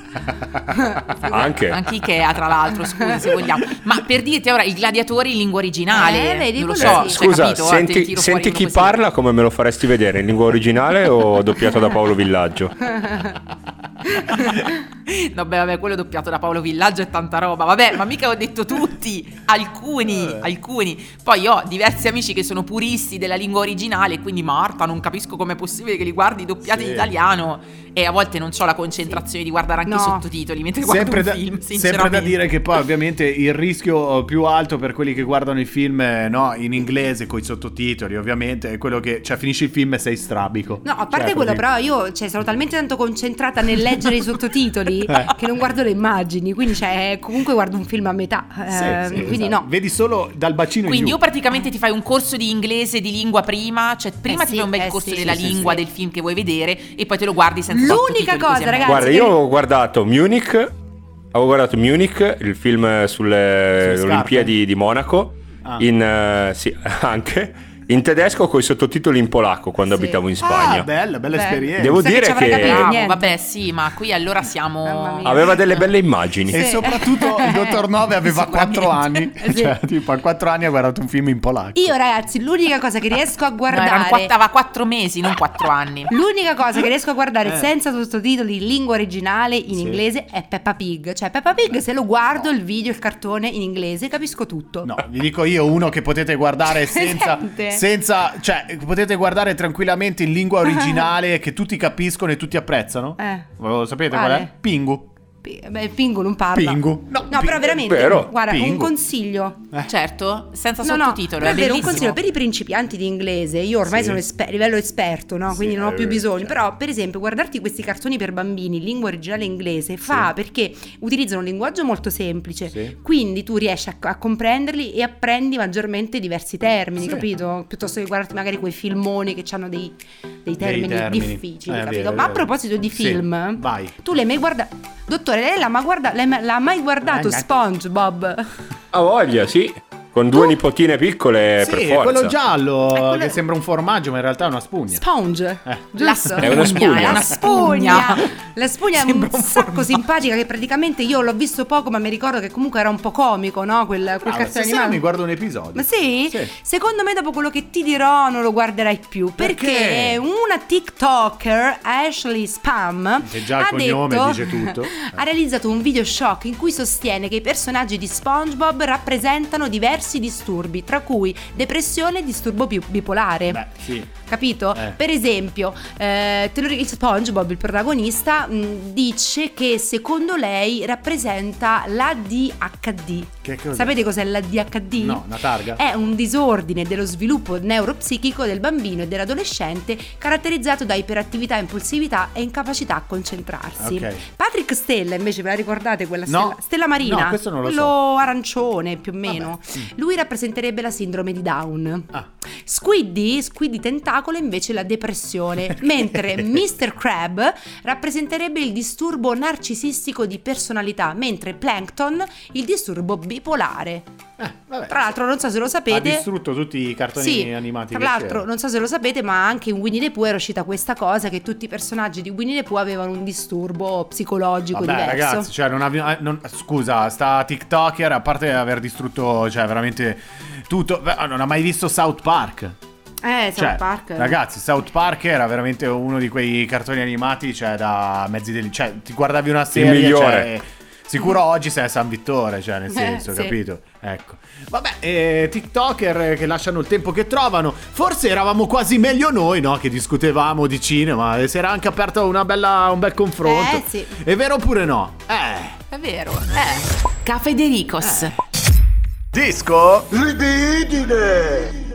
Anche. Anche Ikea, tra l'altro, scusa se vogliamo. Ma per dirti ora, i gladiatori in lingua originale. Eh, vedi, non lo so, sì. cioè, Scusa, capito? Senti, senti chi parla come me lo faresti vedere? In lingua originale o doppiato da Paolo Villaggio? Vabbè, vabbè, quello doppiato da Paolo Villaggio è tanta roba. Vabbè, ma mica ho detto tutti, alcuni, Eh. alcuni. Poi ho diversi amici che sono puristi della lingua originale, quindi Marta, non capisco com'è possibile che li guardi doppiati Sì. in italiano. E a volte non ho la concentrazione di guardare anche No. i sottotitoli mentre guardo Sempre un da, film, sempre da dire che poi ovviamente il rischio più alto per quelli che guardano i film eh, no, in inglese con i sottotitoli ovviamente è quello che cioè finisci il film e sei strabico No, a parte Cioè, quello, così. però io cioè, sono talmente tanto concentrata nel leggere i sottotitoli Eh. che non guardo le immagini, quindi cioè, comunque guardo un film a metà. Sì, eh, sì, quindi esatto. no. vedi solo dal bacino in Quindi giù o praticamente ti fai un corso di inglese di lingua prima, cioè prima Eh ti sì, fai un bel eh corso sì, della lingua sì. del film che vuoi vedere e poi te lo guardi senza L'unica cosa, ragazzi, Guarda, che- io ho guardato Munich, avevo guardato Munich, il film sulle Sulle Olimpiadi di Monaco, Ah. in, eh, sì, anche in tedesco con i sottotitoli in polacco quando Sì. abitavo in ah Spagna. bella bella Beh. esperienza Devo Sa che dire che capito. Bravo, niente. vabbè, sì, ma qui allora siamo. Aveva delle belle immagini. e soprattutto il dottor Nove aveva 4 anni Sì. cioè tipo a 4 anni ha guardato un film in polacco Io, ragazzi, l'unica cosa che riesco a No, guardare. quattro, aveva quattro mesi, non quattro anni. L'unica cosa che riesco a guardare Eh. senza sottotitoli in lingua originale in Sì. inglese è Peppa Pig. Cioè, Peppa Pig, se lo guardo il video, il cartone in inglese, capisco tutto. No, vi dico io uno che potete guardare senza? Senza cioè potete guardare tranquillamente in lingua originale che tutti capiscono e tutti apprezzano. Eh. Lo sapete Quale? qual è? Pingu. Beh, Pingu non parla. Pingu. No, No, però veramente. vero, guarda, un Pingu. consiglio. Certo, senza No, no, sottotitolo, però è un consiglio per i principianti di inglese. Io ormai Sì. sono esper- a livello esperto, no? Quindi non ho più eh, bisogno. certo. Però, per esempio, guardarti questi cartoni per bambini in lingua originale inglese fa perché utilizzano un linguaggio molto semplice. Sì. Quindi tu riesci a, a comprenderli e apprendi maggiormente diversi termini, Sì. capito? Piuttosto che guardarti magari quei filmoni che hanno dei, dei termini, termini. difficili, Eh, capito? vero, Ma a vero. proposito di Sì, film, vai. tu l'hai mai guardato? Dottore, lei l'ha mai, guarda- l'hai mai- l'ha mai guardato SpongeBob? Ha voglia, sì. Con due nipotine piccole Sì, per forza. quello giallo È quello- che sembra un formaggio, ma in realtà è una spugna. Sponge, Eh. giusto? È una spugna. È una spugna. La spugna è un un sacco simpatica che praticamente io l'ho visto poco, ma mi ricordo che comunque era un po' comico, no? Quel, quel Ah, cartone animato. mi guardo un episodio. Ma sì? Sì. Secondo me dopo quello che ti dirò non lo guarderai più Perché? perché una TikToker, Ashley Spam, Che già il ha cognome detto- dice tutto. ha realizzato un video shock in cui sostiene che i personaggi di SpongeBob rappresentano diversi disturbi, tra cui depressione e disturbo bi- bipolare. Beh, sì. Capito? Eh. Per esempio, eh, ric- SpongeBob, il protagonista, mh, dice che secondo lei rappresenta l'ADHD. Che cos'è? Sapete cos'è l'ADHD? No, una targa? È un disordine dello sviluppo neuropsichico del bambino e dell'adolescente caratterizzato da iperattività, impulsività e incapacità a concentrarsi. Ok. Patrick Stella, invece, ve la ricordate quella No. stella? Stella Marina? No, questo non lo quello so. arancione più o meno. Vabbè. Mm. Lui rappresenterebbe la sindrome di Down. Ah. Squiddy, Squiddy Tentacolo invece la depressione, mentre Mr. Crab rappresenterebbe il disturbo narcisistico di personalità, mentre Plankton il disturbo bipolare. Eh, vabbè. Tra l'altro, non so se lo ha sapete. distrutto tutti i cartoni Sì, animati tra l'altro, c'erano. non so se lo sapete, ma anche in Winnie the Pooh era uscita questa cosa che tutti i personaggi di Winnie the Pooh avevano un disturbo psicologico Vabbè, diverso. ragazzi, cioè, non abbiamo- eh, non- scusa, sta TikToker, a parte aver distrutto, cioè, veramente tutto, non ha mai visto South Park. Eh, South Cioè, Park. ragazzi, South Park era veramente uno di quei cartoni animati, cioè, da mezzi del... Cioè, ti guardavi una serie, migliore. cioè, Sicuro oggi sei a San Vittore, cioè nel Eh, senso, sì. capito? Ecco. Vabbè, eh, TikToker che lasciano il tempo che trovano. Forse eravamo quasi meglio noi, no? Che discutevamo di cinema. E si era anche aperto una bella, un bel confronto. Eh, sì. È vero oppure no? Eh. È vero. Eh. Cafedericos. Disco? Libidine!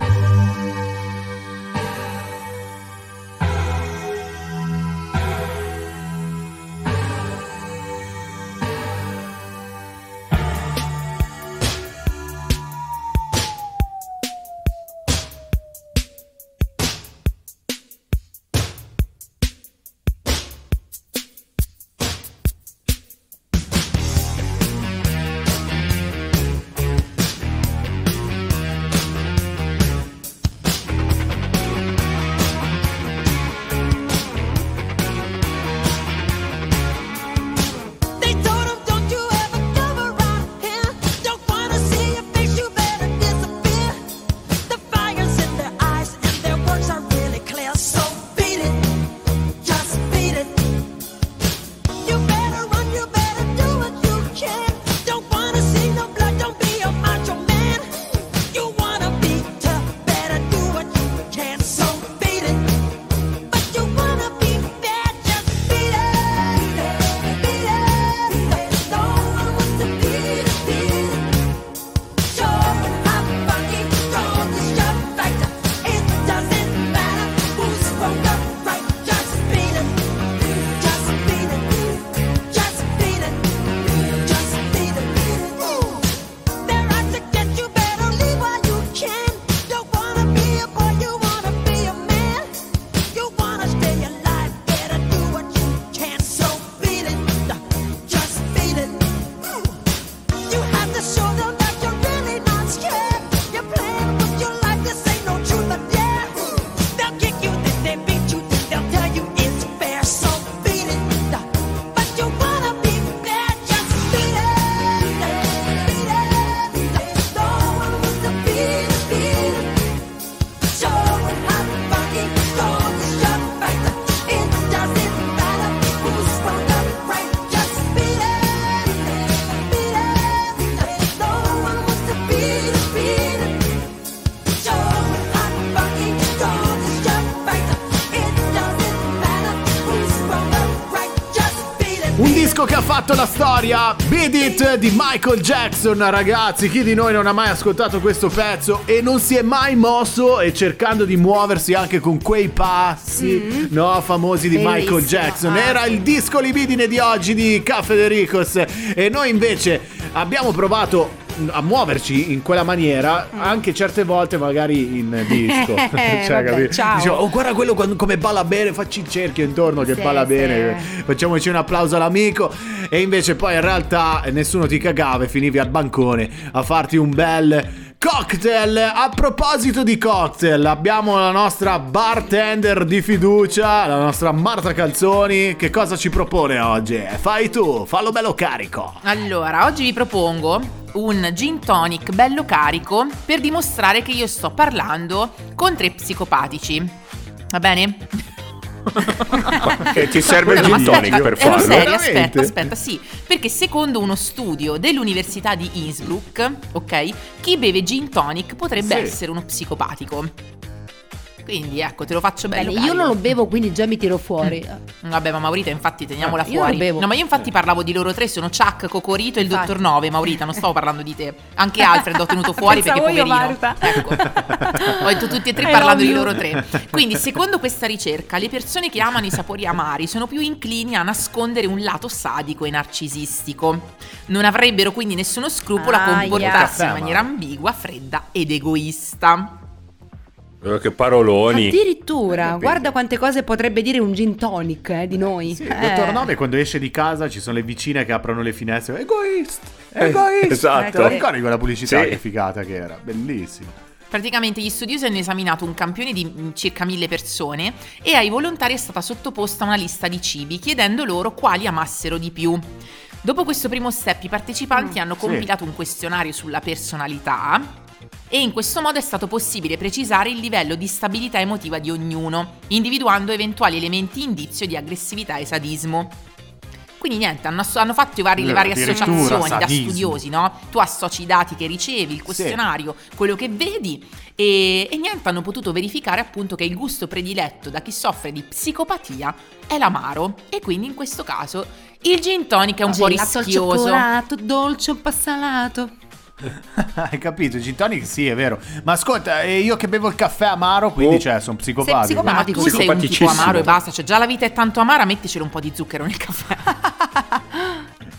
La storia, Beat It di Michael Jackson, ragazzi. Chi di noi non ha mai ascoltato questo pezzo e non si è mai mosso e cercando di muoversi anche con quei passi, no, famosi di Michael Bellissimo. Jackson. Ah, Era il disco libidine di oggi di Caffè De Ricos e noi invece abbiamo provato a muoverci in quella maniera anche certe volte magari in disco Eh, cioè, vabbè, ciao. Dicevo, oh guarda quello quando- come balla bene facci il cerchio intorno che Sì, balla sì. bene facciamoci un applauso all'amico e invece poi in realtà nessuno ti cagava e finivi al bancone a farti un bel cocktail. A proposito di cocktail, abbiamo la nostra bartender di fiducia, la nostra Marta Calzoni. Che cosa ci propone oggi? Fai tu, fallo bello carico. Allora, oggi vi propongo un gin tonic bello carico per dimostrare che io sto parlando con tre psicopatici. Va bene? Che ti serve il gin aspetta, tonic per Ero farlo? Veramente? aspetta, aspetta, sì. Perché secondo uno studio dell'Università di Innsbruck, ok, chi beve gin tonic potrebbe Sì. essere uno psicopatico. Quindi ecco, te lo faccio bello. Bene, io non lo bevo, quindi già mi tiro fuori. Vabbè, ma Maurita, infatti, teniamola Ah, io fuori. lo bevo. No, ma io infatti parlavo di loro tre, sono Chuck, Cocorito e il Infatti. Dottor Nove. Maurita, non stavo parlando di te. Anche Alfred ho tenuto fuori perché io, poverino. Marta. Ecco. Ho detto tutti e tre parlando di loro tre. Quindi, secondo questa ricerca, le persone che amano i sapori amari sono più inclini a nascondere un lato sadico e narcisistico. Non avrebbero quindi nessuno scrupolo a Aia. comportarsi in Caffè, maniera ambigua, fredda ed egoista. Eh, Che paroloni. Addirittura, guarda quante cose potrebbe dire un gin tonic eh, di noi. Sì, Eh. dottor Nove quando esce di casa ci sono le vicine che aprono le finestre. Egoist! Eh, Egoist! esatto. Te lo ricordi quella pubblicità Sì. che figata che era? Bellissimo. Praticamente gli studiosi hanno esaminato un campione di mm, circa mille persone e ai volontari è stata sottoposta una lista di cibi chiedendo loro quali amassero di più. Dopo questo primo step i partecipanti hanno sì. compilato un questionario sulla personalità e in questo modo è stato possibile precisare il livello di stabilità emotiva di ognuno, individuando eventuali elementi indizio di aggressività e sadismo. Quindi niente, hanno, hanno fatto i vari- le Eh, varie associazioni da sadismo. studiosi, no? Tu associ i dati che ricevi, il questionario, quello che vedi e, e niente, hanno potuto verificare appunto che il gusto prediletto da chi soffre di psicopatia è l'amaro e quindi in questo caso il gin tonic è un po' Gelato al rischioso. cioccolato, dolce un po' salato. Hai capito? Gin tonic sì, è vero. Ma ascolta, eh, io che bevo il caffè amaro, quindi Oh. cioè, sono Sei psicopatico. psicopatico, ma tu sei un tipo amaro e basta, cioè già la vita è tanto amara, metticelo un po' di zucchero nel caffè.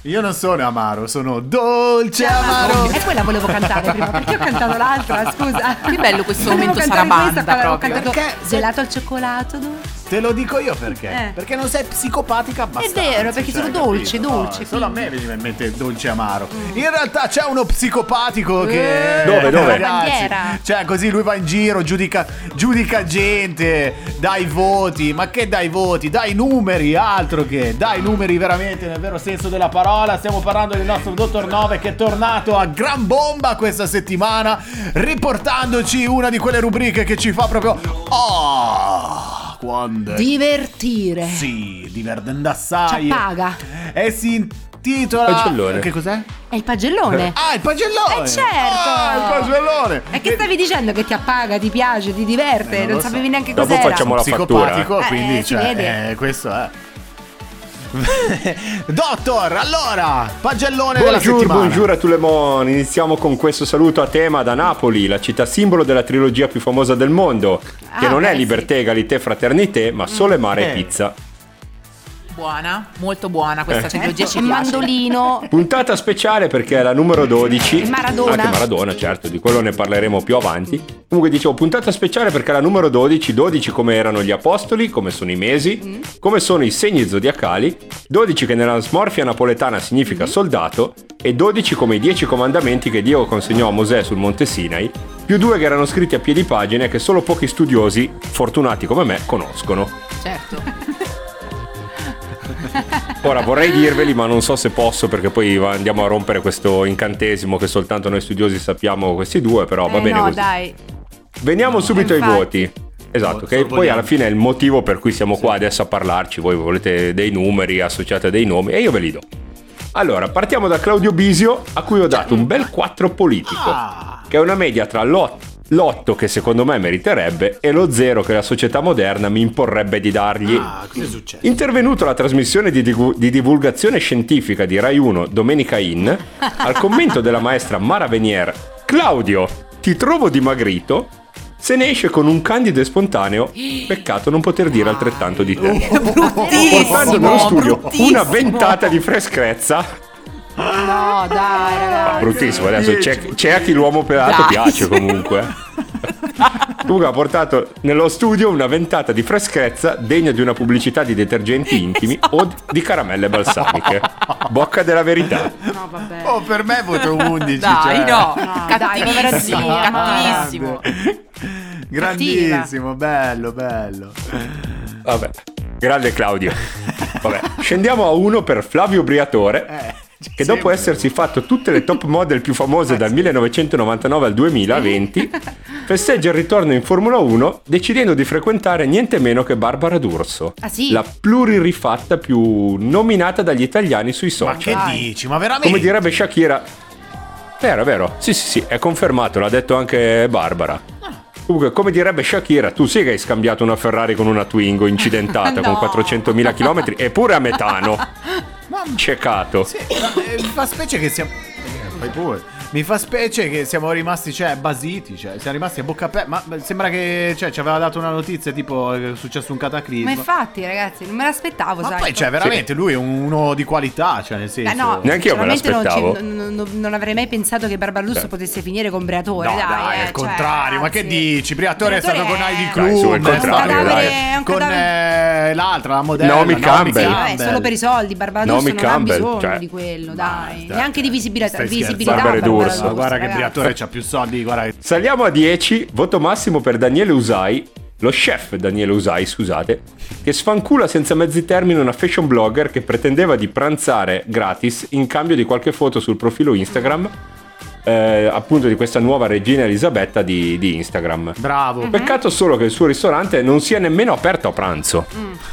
Io non sono amaro, sono dolce amaro. E quella volevo cantare prima, perché ho cantato l'altra, scusa. Che bello questo Volevo momento sarabanda proprio. cantato Perché? Gelato al cioccolato. dove- Te lo dico io perché. Eh. Perché non sei psicopatica abbastanza. vero, perché cioè, sono dolce, capito? dolce, No, solo a me viene in mente dolce amaro. In realtà c'è uno psicopatico Eh. che. Dove, dove? Ragazzi, cioè, così lui va in giro, giudica, giudica gente, dai voti. Ma che dai voti? Dai numeri, altro che. Dai numeri veramente nel vero senso della parola. Stiamo parlando del nostro Dottor 9 che è tornato a gran bomba questa settimana, riportandoci una di quelle rubriche che ci fa proprio. Oh! Quando. Divertire. Sì, divertendo assai. Ci paga. E si intitola. Pagellone. Che cos'è? È il pagellone. Ah, il pagellone! Eh, certo. Ah, il pagellone! E che stavi dicendo che ti appaga, ti piace, ti diverte? Eh, non non lo so. sapevi neanche Dopo cos'era. facciamo la psicopatico, fattura, eh. quindi Eh, si cioè, eh, questo è. Dottor, allora, pagellone della Buongiorno, settimana. buongiorno a tout le monde. Iniziamo con questo saluto a tema da Napoli, la città simbolo della trilogia più famosa del mondo, che Ah, non è beh, sì. libertà, egalité, fraternité, ma sole, mare Eh. e pizza. Buona, molto buona questa Eh. trilogia ci Il piace. mandolino. Puntata speciale perché è la numero 12. E Maradona. Anche Maradona, certo, di quello ne parleremo più avanti. Comunque dicevo, puntata speciale perché è la numero 12, 12 come erano gli apostoli, come sono i mesi, come sono i segni zodiacali, 12 che nella smorfia napoletana significa soldato e 12 come i 10 comandamenti che Dio consegnò a Mosè sul monte Sinai, più due che erano scritti a piedi pagina e che solo pochi studiosi, fortunati come me, conoscono. Certo. Ora vorrei dirveli, ma non so se posso perché poi va- andiamo a rompere questo incantesimo che soltanto noi studiosi sappiamo questi due, però va Eh, bene no, così. dai. Veniamo subito ai infatti. voti. Esatto, che poi alla fine è il motivo per cui siamo qua adesso a parlarci. Voi volete dei numeri, associate a dei nomi e io ve li do. Allora, partiamo da Claudio Bisio, a cui ho dato un bel 4 politico, Ah. che è una media tra l'ot- l'8 che secondo me meriterebbe e lo 0 che la società moderna mi imporrebbe di dargli. Ah, cosa è successo? Intervenuto alla trasmissione di, divu- di divulgazione scientifica di Rai 1 Domenica In, al commento della maestra Mara Venier, Claudio, ti trovo dimagrito, se ne esce con un candido e spontaneo, peccato non poter dire altrettanto di te. Portando nello studio una ventata di freschezza. No, dai, ragazzi. Bruttissimo, adesso c'è, c'è a chi l'uomo pelato Dai. piace comunque. Comunque ha portato nello studio una ventata di freschezza degna di una pubblicità di detergenti intimi o di caramelle balsamiche. Bocca della verità. No, vabbè. Oh, per me voto 11. Dai, cioè. no, No, dai, cattivissimo, zia. cattivissimo. Grandissimo, bello, bello. Vabbè, grande Claudio. Vabbè, scendiamo a uno per Flavio Briatore. Eh, Che dopo essersi fatto tutte le top model più famose dal 1999 al 2020, festeggia il ritorno in Formula 1 decidendo di frequentare niente meno che Barbara D'Urso, Ah, sì? la pluririfatta più nominata dagli italiani sui Ma che social. dici? Ma veramente? Come direbbe Shakira, vero, vero, sì, sì, sì, è confermato, l'ha detto anche Barbara. Comunque, come direbbe Shakira, tu sì che hai scambiato una Ferrari con una Twingo incidentata No. con 400.000 km eppure a metano. Ciecato. Sì, ma, eh, mi fa specie che siamo. eh, Fai pure. Mi fa specie che siamo rimasti, cioè, basiti, cioè, siamo rimasti a bocca aperta. Ma ma sembra che, cioè, ci aveva dato una notizia tipo che è successo un cataclisma. Ma infatti, ragazzi, non me l'aspettavo, Ma sai. poi, cioè, veramente, lui è uno di qualità, cioè, nel senso. Eh, no, Neanche io me l'aspettavo. Non, non- non avrei mai pensato che Barbarusso Cioè. potesse finire con Briatore. No, dai, dai, eh, al cioè, contrario, ma che dici? Briatore è stato con Briatore Heidi è- Dai, su, Klum, il è stato contrario, con- dai. È un con cadavere- eh, l'altra, la modella Naomi Campbell. Vabbè, solo per i soldi, Barbarusso Naomi non Campbell, ha bisogno cioè. di quello, dai. dai, Neanche di visibilità, stai visibilità Barbarusso, D'Urso. Guarda che. Briatore c'ha più soldi, guarda. Saliamo a 10, voto massimo per Daniele Usai, lo chef Daniele Usai, scusate, che sfancula senza mezzi termini una fashion blogger che pretendeva di pranzare gratis in cambio di qualche foto sul profilo Instagram eh, appunto di questa nuova regina Elisabetta di, di Instagram. Bravo. Peccato solo che il suo ristorante non sia nemmeno aperto a pranzo,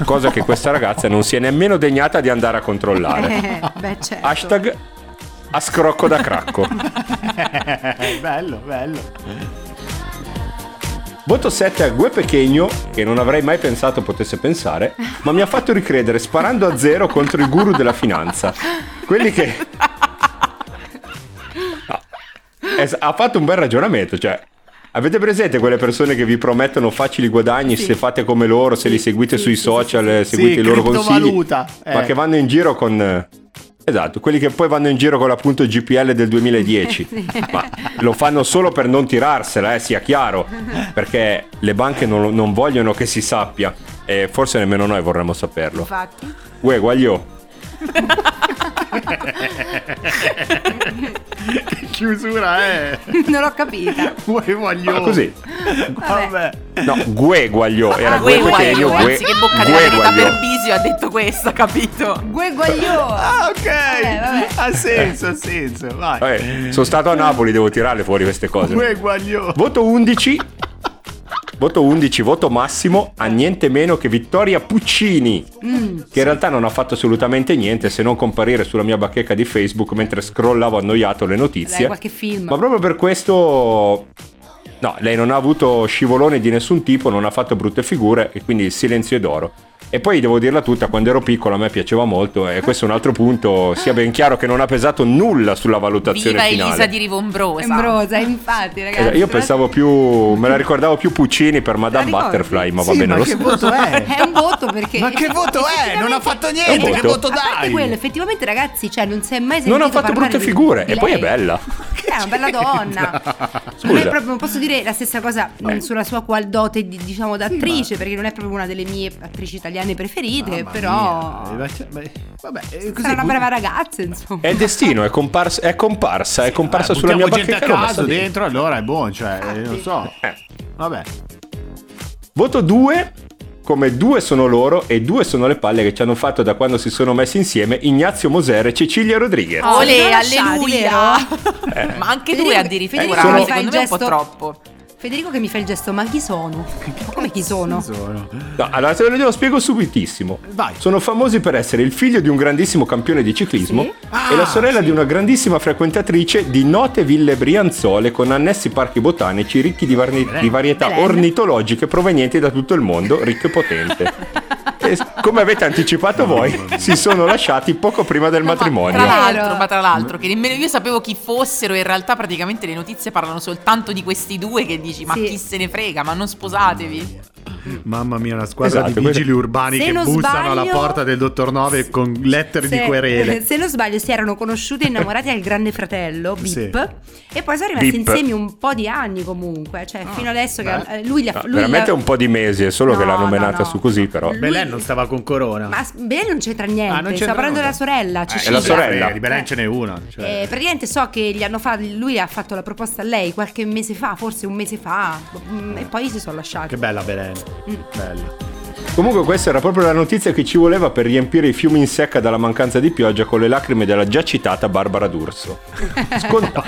cosa che questa ragazza non si è nemmeno degnata di andare a controllare. Eh, beh, certo. Hashtag a scrocco da cracco. bello, bello. Voto 7 a Gue Pechegno, che non avrei mai pensato potesse pensare, ma mi ha fatto ricredere sparando a zero contro i guru della finanza. Quelli che... No. Es- ha fatto un bel ragionamento, cioè... Avete presente quelle persone che vi promettono facili guadagni se fate come loro, se li seguite sui social, seguite Sì, i loro consigli, eh. ma che vanno in giro con... Esatto, quelli che poi vanno in giro con l'appunto GPL del 2010, ma lo fanno solo per non tirarsela, eh, sia chiaro, perché le banche non, non vogliono che si sappia e forse nemmeno noi vorremmo saperlo. Infatti. Uè, guagliò. Che chiusura è? non l'ho capita. Vuoi voglio. Ah, così. Vabbè. No, gue guagliò, era Ah, gue Gue Guagliò, gue, anziché bocca gue della guagliò. per Bisio ha detto questo, capito? Gue Guagliò. Ah, ok. vabbè. Ha senso, ha senso. Vai. Vabbè, sono stato a Napoli, devo tirarle fuori queste cose. Gue guagliò. Voto 11. Voto 11, voto massimo a niente meno che Vittoria Puccini, Mm. che in realtà non ha fatto assolutamente niente se non comparire sulla mia bacheca di Facebook mentre scrollavo annoiato le Dai, notizie. qualche film. Ma proprio per questo No, lei non ha avuto scivoloni di nessun tipo, non ha fatto brutte figure e quindi il silenzio è d'oro. E poi devo dirla tutta, quando ero piccolo a me piaceva molto e questo è un altro punto, sia ben chiaro che non ha pesato nulla sulla valutazione Viva finale. Elisa di Rivombrosa. Ambrosa, infatti, ragazzi. Eh, Io pensavo più, me la ricordavo più Puccini per Madame? Butterfly, ma va Sì, bene ma lo che so. voto è? È un voto perché. Ma che voto è? Non ha fatto niente, che voto. voto A parte dai? quello, effettivamente, ragazzi, cioè, non si è mai sentito Non ha fatto brutte di- figure di e poi è bella. È una bella donna. Non Scusa. è proprio, non posso dire la stessa cosa mh, sulla sua qual dote di- diciamo d'attrice, perché non è proprio una delle mie attrici italiane preferite, Mamma però mia. Eh, beh, Vabbè, eh, così sarà una brava ragazza, insomma. È il destino, è comparsa, è comparsa, è comparsa eh, sulla mia gente bacheca. a caso dentro, allora è buono, cioè, eh, non so. Eh. Vabbè. Voto 2, come due sono loro e due sono le palle che ci hanno fatto da quando si sono messi insieme Ignazio Moser e Cecilia Rodriguez. Oh, lasciati, alleluia. Eh. Ma anche due addirittura, Federico Sono- mi fa il secondo me è un po' troppo. Federico che mi fa il gesto, ma chi sono? Ma come chi sono? Sono. No, allora te lo spiego subitissimo. Vai. Sono famosi per essere il figlio di un grandissimo campione di ciclismo Sì. e la Ah, sorella sì. di una grandissima frequentatrice di note ville brianzole con annessi parchi botanici ricchi di, varni- di varietà Belen. ornitologiche provenienti da tutto il mondo, ricco e potente. come avete anticipato voi, si sono lasciati poco prima del No, ma matrimonio. Tra l'altro, ma tra l'altro, che nemmeno io sapevo chi fossero. In realtà, praticamente le notizie parlano soltanto di questi due. Che dici, ma Sì. chi se ne frega? Ma non sposatevi. Mamma mia, una squadra Esatto, di vigili urbani Se che bussano alla sbaglio- porta del dottor Nove con lettere di Se- querele. Se non sbaglio, si erano conosciuti e innamorati al grande fratello, Bip. Sì. E poi sono rimasti Bip. insieme un po' di anni comunque. Cioè, fino adesso che beh. eh, lui li ha. No, lui veramente l'ha- un po' di mesi, è solo che No, l'hanno no, menata no. su così, però. Lui- Belen non stava con Corona. Ma Belen non c'entra niente. Ah, non c'entra Stavo parlando della sorella. Eh, Cecilia. la sorella. Di Belen ce n'è una. Cioè. Eh, praticamente so che gli hanno fatto. Lui ha fatto la proposta a lei qualche mese fa, forse un mese fa. mm, E poi si sono lasciati. Che bella Belen. Mm. Bella. Comunque questa era proprio la notizia che ci voleva per riempire i fiumi in secca dalla mancanza di pioggia con le lacrime della già citata Barbara D'Urso. Scontato.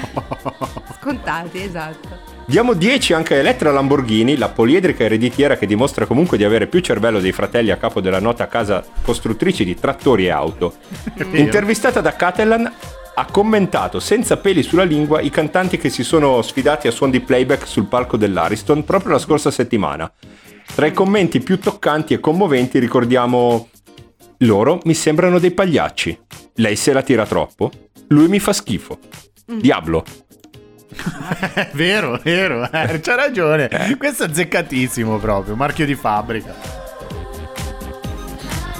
Scontati, esatto. Diamo 10 anche a Elettra Lamborghini, la poliedrica ereditiera che dimostra comunque di avere più cervello dei fratelli a capo della nota casa costruttrice di trattori e auto. Intervistata da Catalan, ha commentato senza peli sulla lingua i cantanti che si sono sfidati a suon di playback sul palco dell'Ariston proprio la scorsa settimana. Tra i commenti più toccanti e commoventi ricordiamo loro mi sembrano dei pagliacci. Lei se la tira troppo. Lui mi fa schifo. Diablo. Vero, vero. eh, C'ha ragione. Questo è azzeccatissimo proprio. Marchio di fabbrica.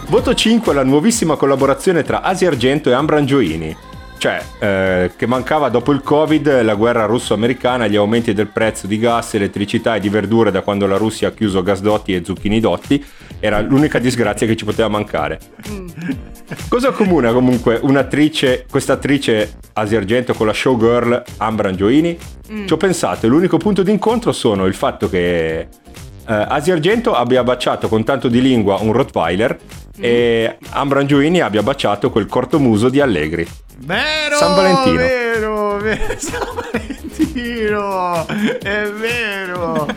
Voto 5 la nuovissima collaborazione tra Asia Argento e Ambran Gioini. Cioè, eh, che mancava dopo il Covid, la guerra russo-americana, gli aumenti del prezzo di gas, elettricità e di verdure da quando la Russia ha chiuso gasdotti e zucchini dotti, era l'unica disgrazia che ci poteva mancare. Cosa accomuna comunque un'attrice, questa attrice Asia Argento con la showgirl Ambran Gioini? Ci ho pensato l'unico punto d'incontro sono il fatto che eh, Asia Argento abbia baciato con tanto di lingua un Rottweiler e Ambrangiuini abbia baciato quel cortomuso di Allegri. Vero, San Valentino. Vero, vero, San Valentino. È vero.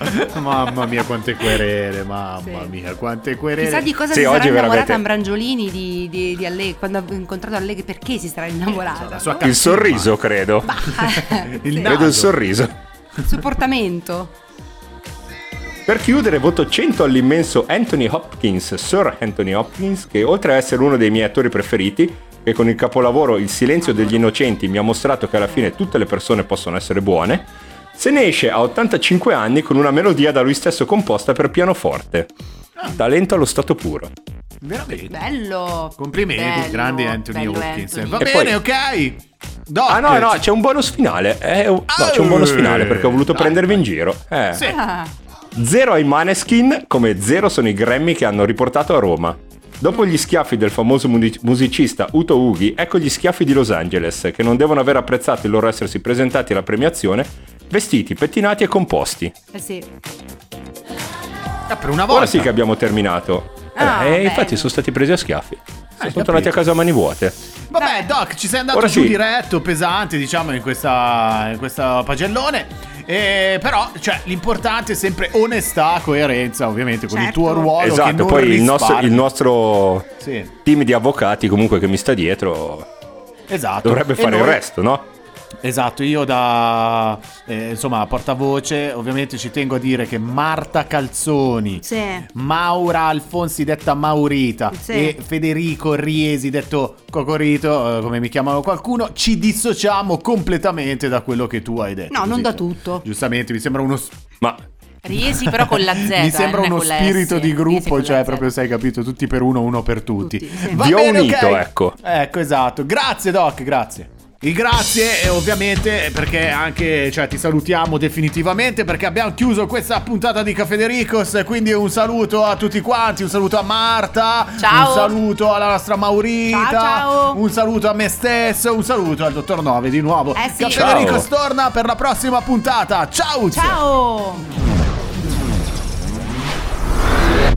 mamma mia, quante querele, mamma mia, quante querele. Chissà di cosa Sì, si sarà innamorata veramente- Ambrangiolini di, di, di Allegri, quando ha incontrato Allegri, perché si sarà innamorata? sua Il sorriso, credo. Il Credo il sorriso. Il suo portamento. Per chiudere, voto 100 all'immenso Anthony Hopkins, Sir Anthony Hopkins, che oltre a essere uno dei miei attori preferiti, che con il capolavoro Il silenzio degli innocenti mi ha mostrato che alla fine tutte le persone possono essere buone, se ne esce a 85 anni con una melodia da lui stesso composta per pianoforte. Talento allo stato puro. Veramente. Bello. Complimenti, Bello, grandi Anthony bello Hopkins. Anthony. Va E bene, poi- ok. Doc, Ah no, no, c'è un bonus finale. Eh, no, c'è un bonus finale perché ho voluto Dai, prendervi in giro. Eh. Sì. Ah, Zero ai Maneskin, come zero sono i Grammy che hanno riportato a Roma. Dopo gli schiaffi del famoso musicista Uto Ughi, ecco gli schiaffi di Los Angeles, che non devono aver apprezzato il loro essersi presentati alla premiazione, vestiti, pettinati e composti. eh sì. Ah, per una volta. Ora sì che abbiamo terminato. Eh, Ah, e bene. infatti sono stati presi a schiaffi. sono capito. tornati a casa a mani vuote. Vabbè, Doc, ci sei andato Ora giù sì. diretto, pesante, diciamo, in questa, in questa pagellone. E però, cioè, l'importante è sempre onestà, coerenza, ovviamente, con il Certo. tuo ruolo. che esatto, non poi il nostro, il nostro Sì, team di avvocati comunque che mi sta dietro esatto. dovrebbe fare il noi- resto, no? Esatto, io da eh, insomma portavoce ovviamente ci tengo a dire che Marta Calzoni, Sì. Maura Alfonsi detta Maurita Sì. e Federico Riesi detto Cocorito, eh, come mi chiamano qualcuno, ci dissociamo completamente da quello che tu hai detto. No, non Così, da tutto. Giustamente, mi sembra uno Ma Riesi però con la Z. mi sembra eh, non uno spirito S. di gruppo, cioè proprio sai capito, tutti per uno, uno per tutti. Tutti, sì. Vi ho unito, ok. ecco. Ecco, esatto. Grazie Doc, grazie. Il grazie e ovviamente perché anche cioè, ti salutiamo definitivamente perché abbiamo chiuso questa puntata di Cafedericos quindi un saluto a tutti quanti, un saluto a Marta, Ciao. un saluto alla nostra Maurita, Ciao, ciao. un saluto a me stesso, un saluto al dottor Nove di nuovo. Eh sì. Cafedericos torna per la prossima puntata. Ciao! Ciao.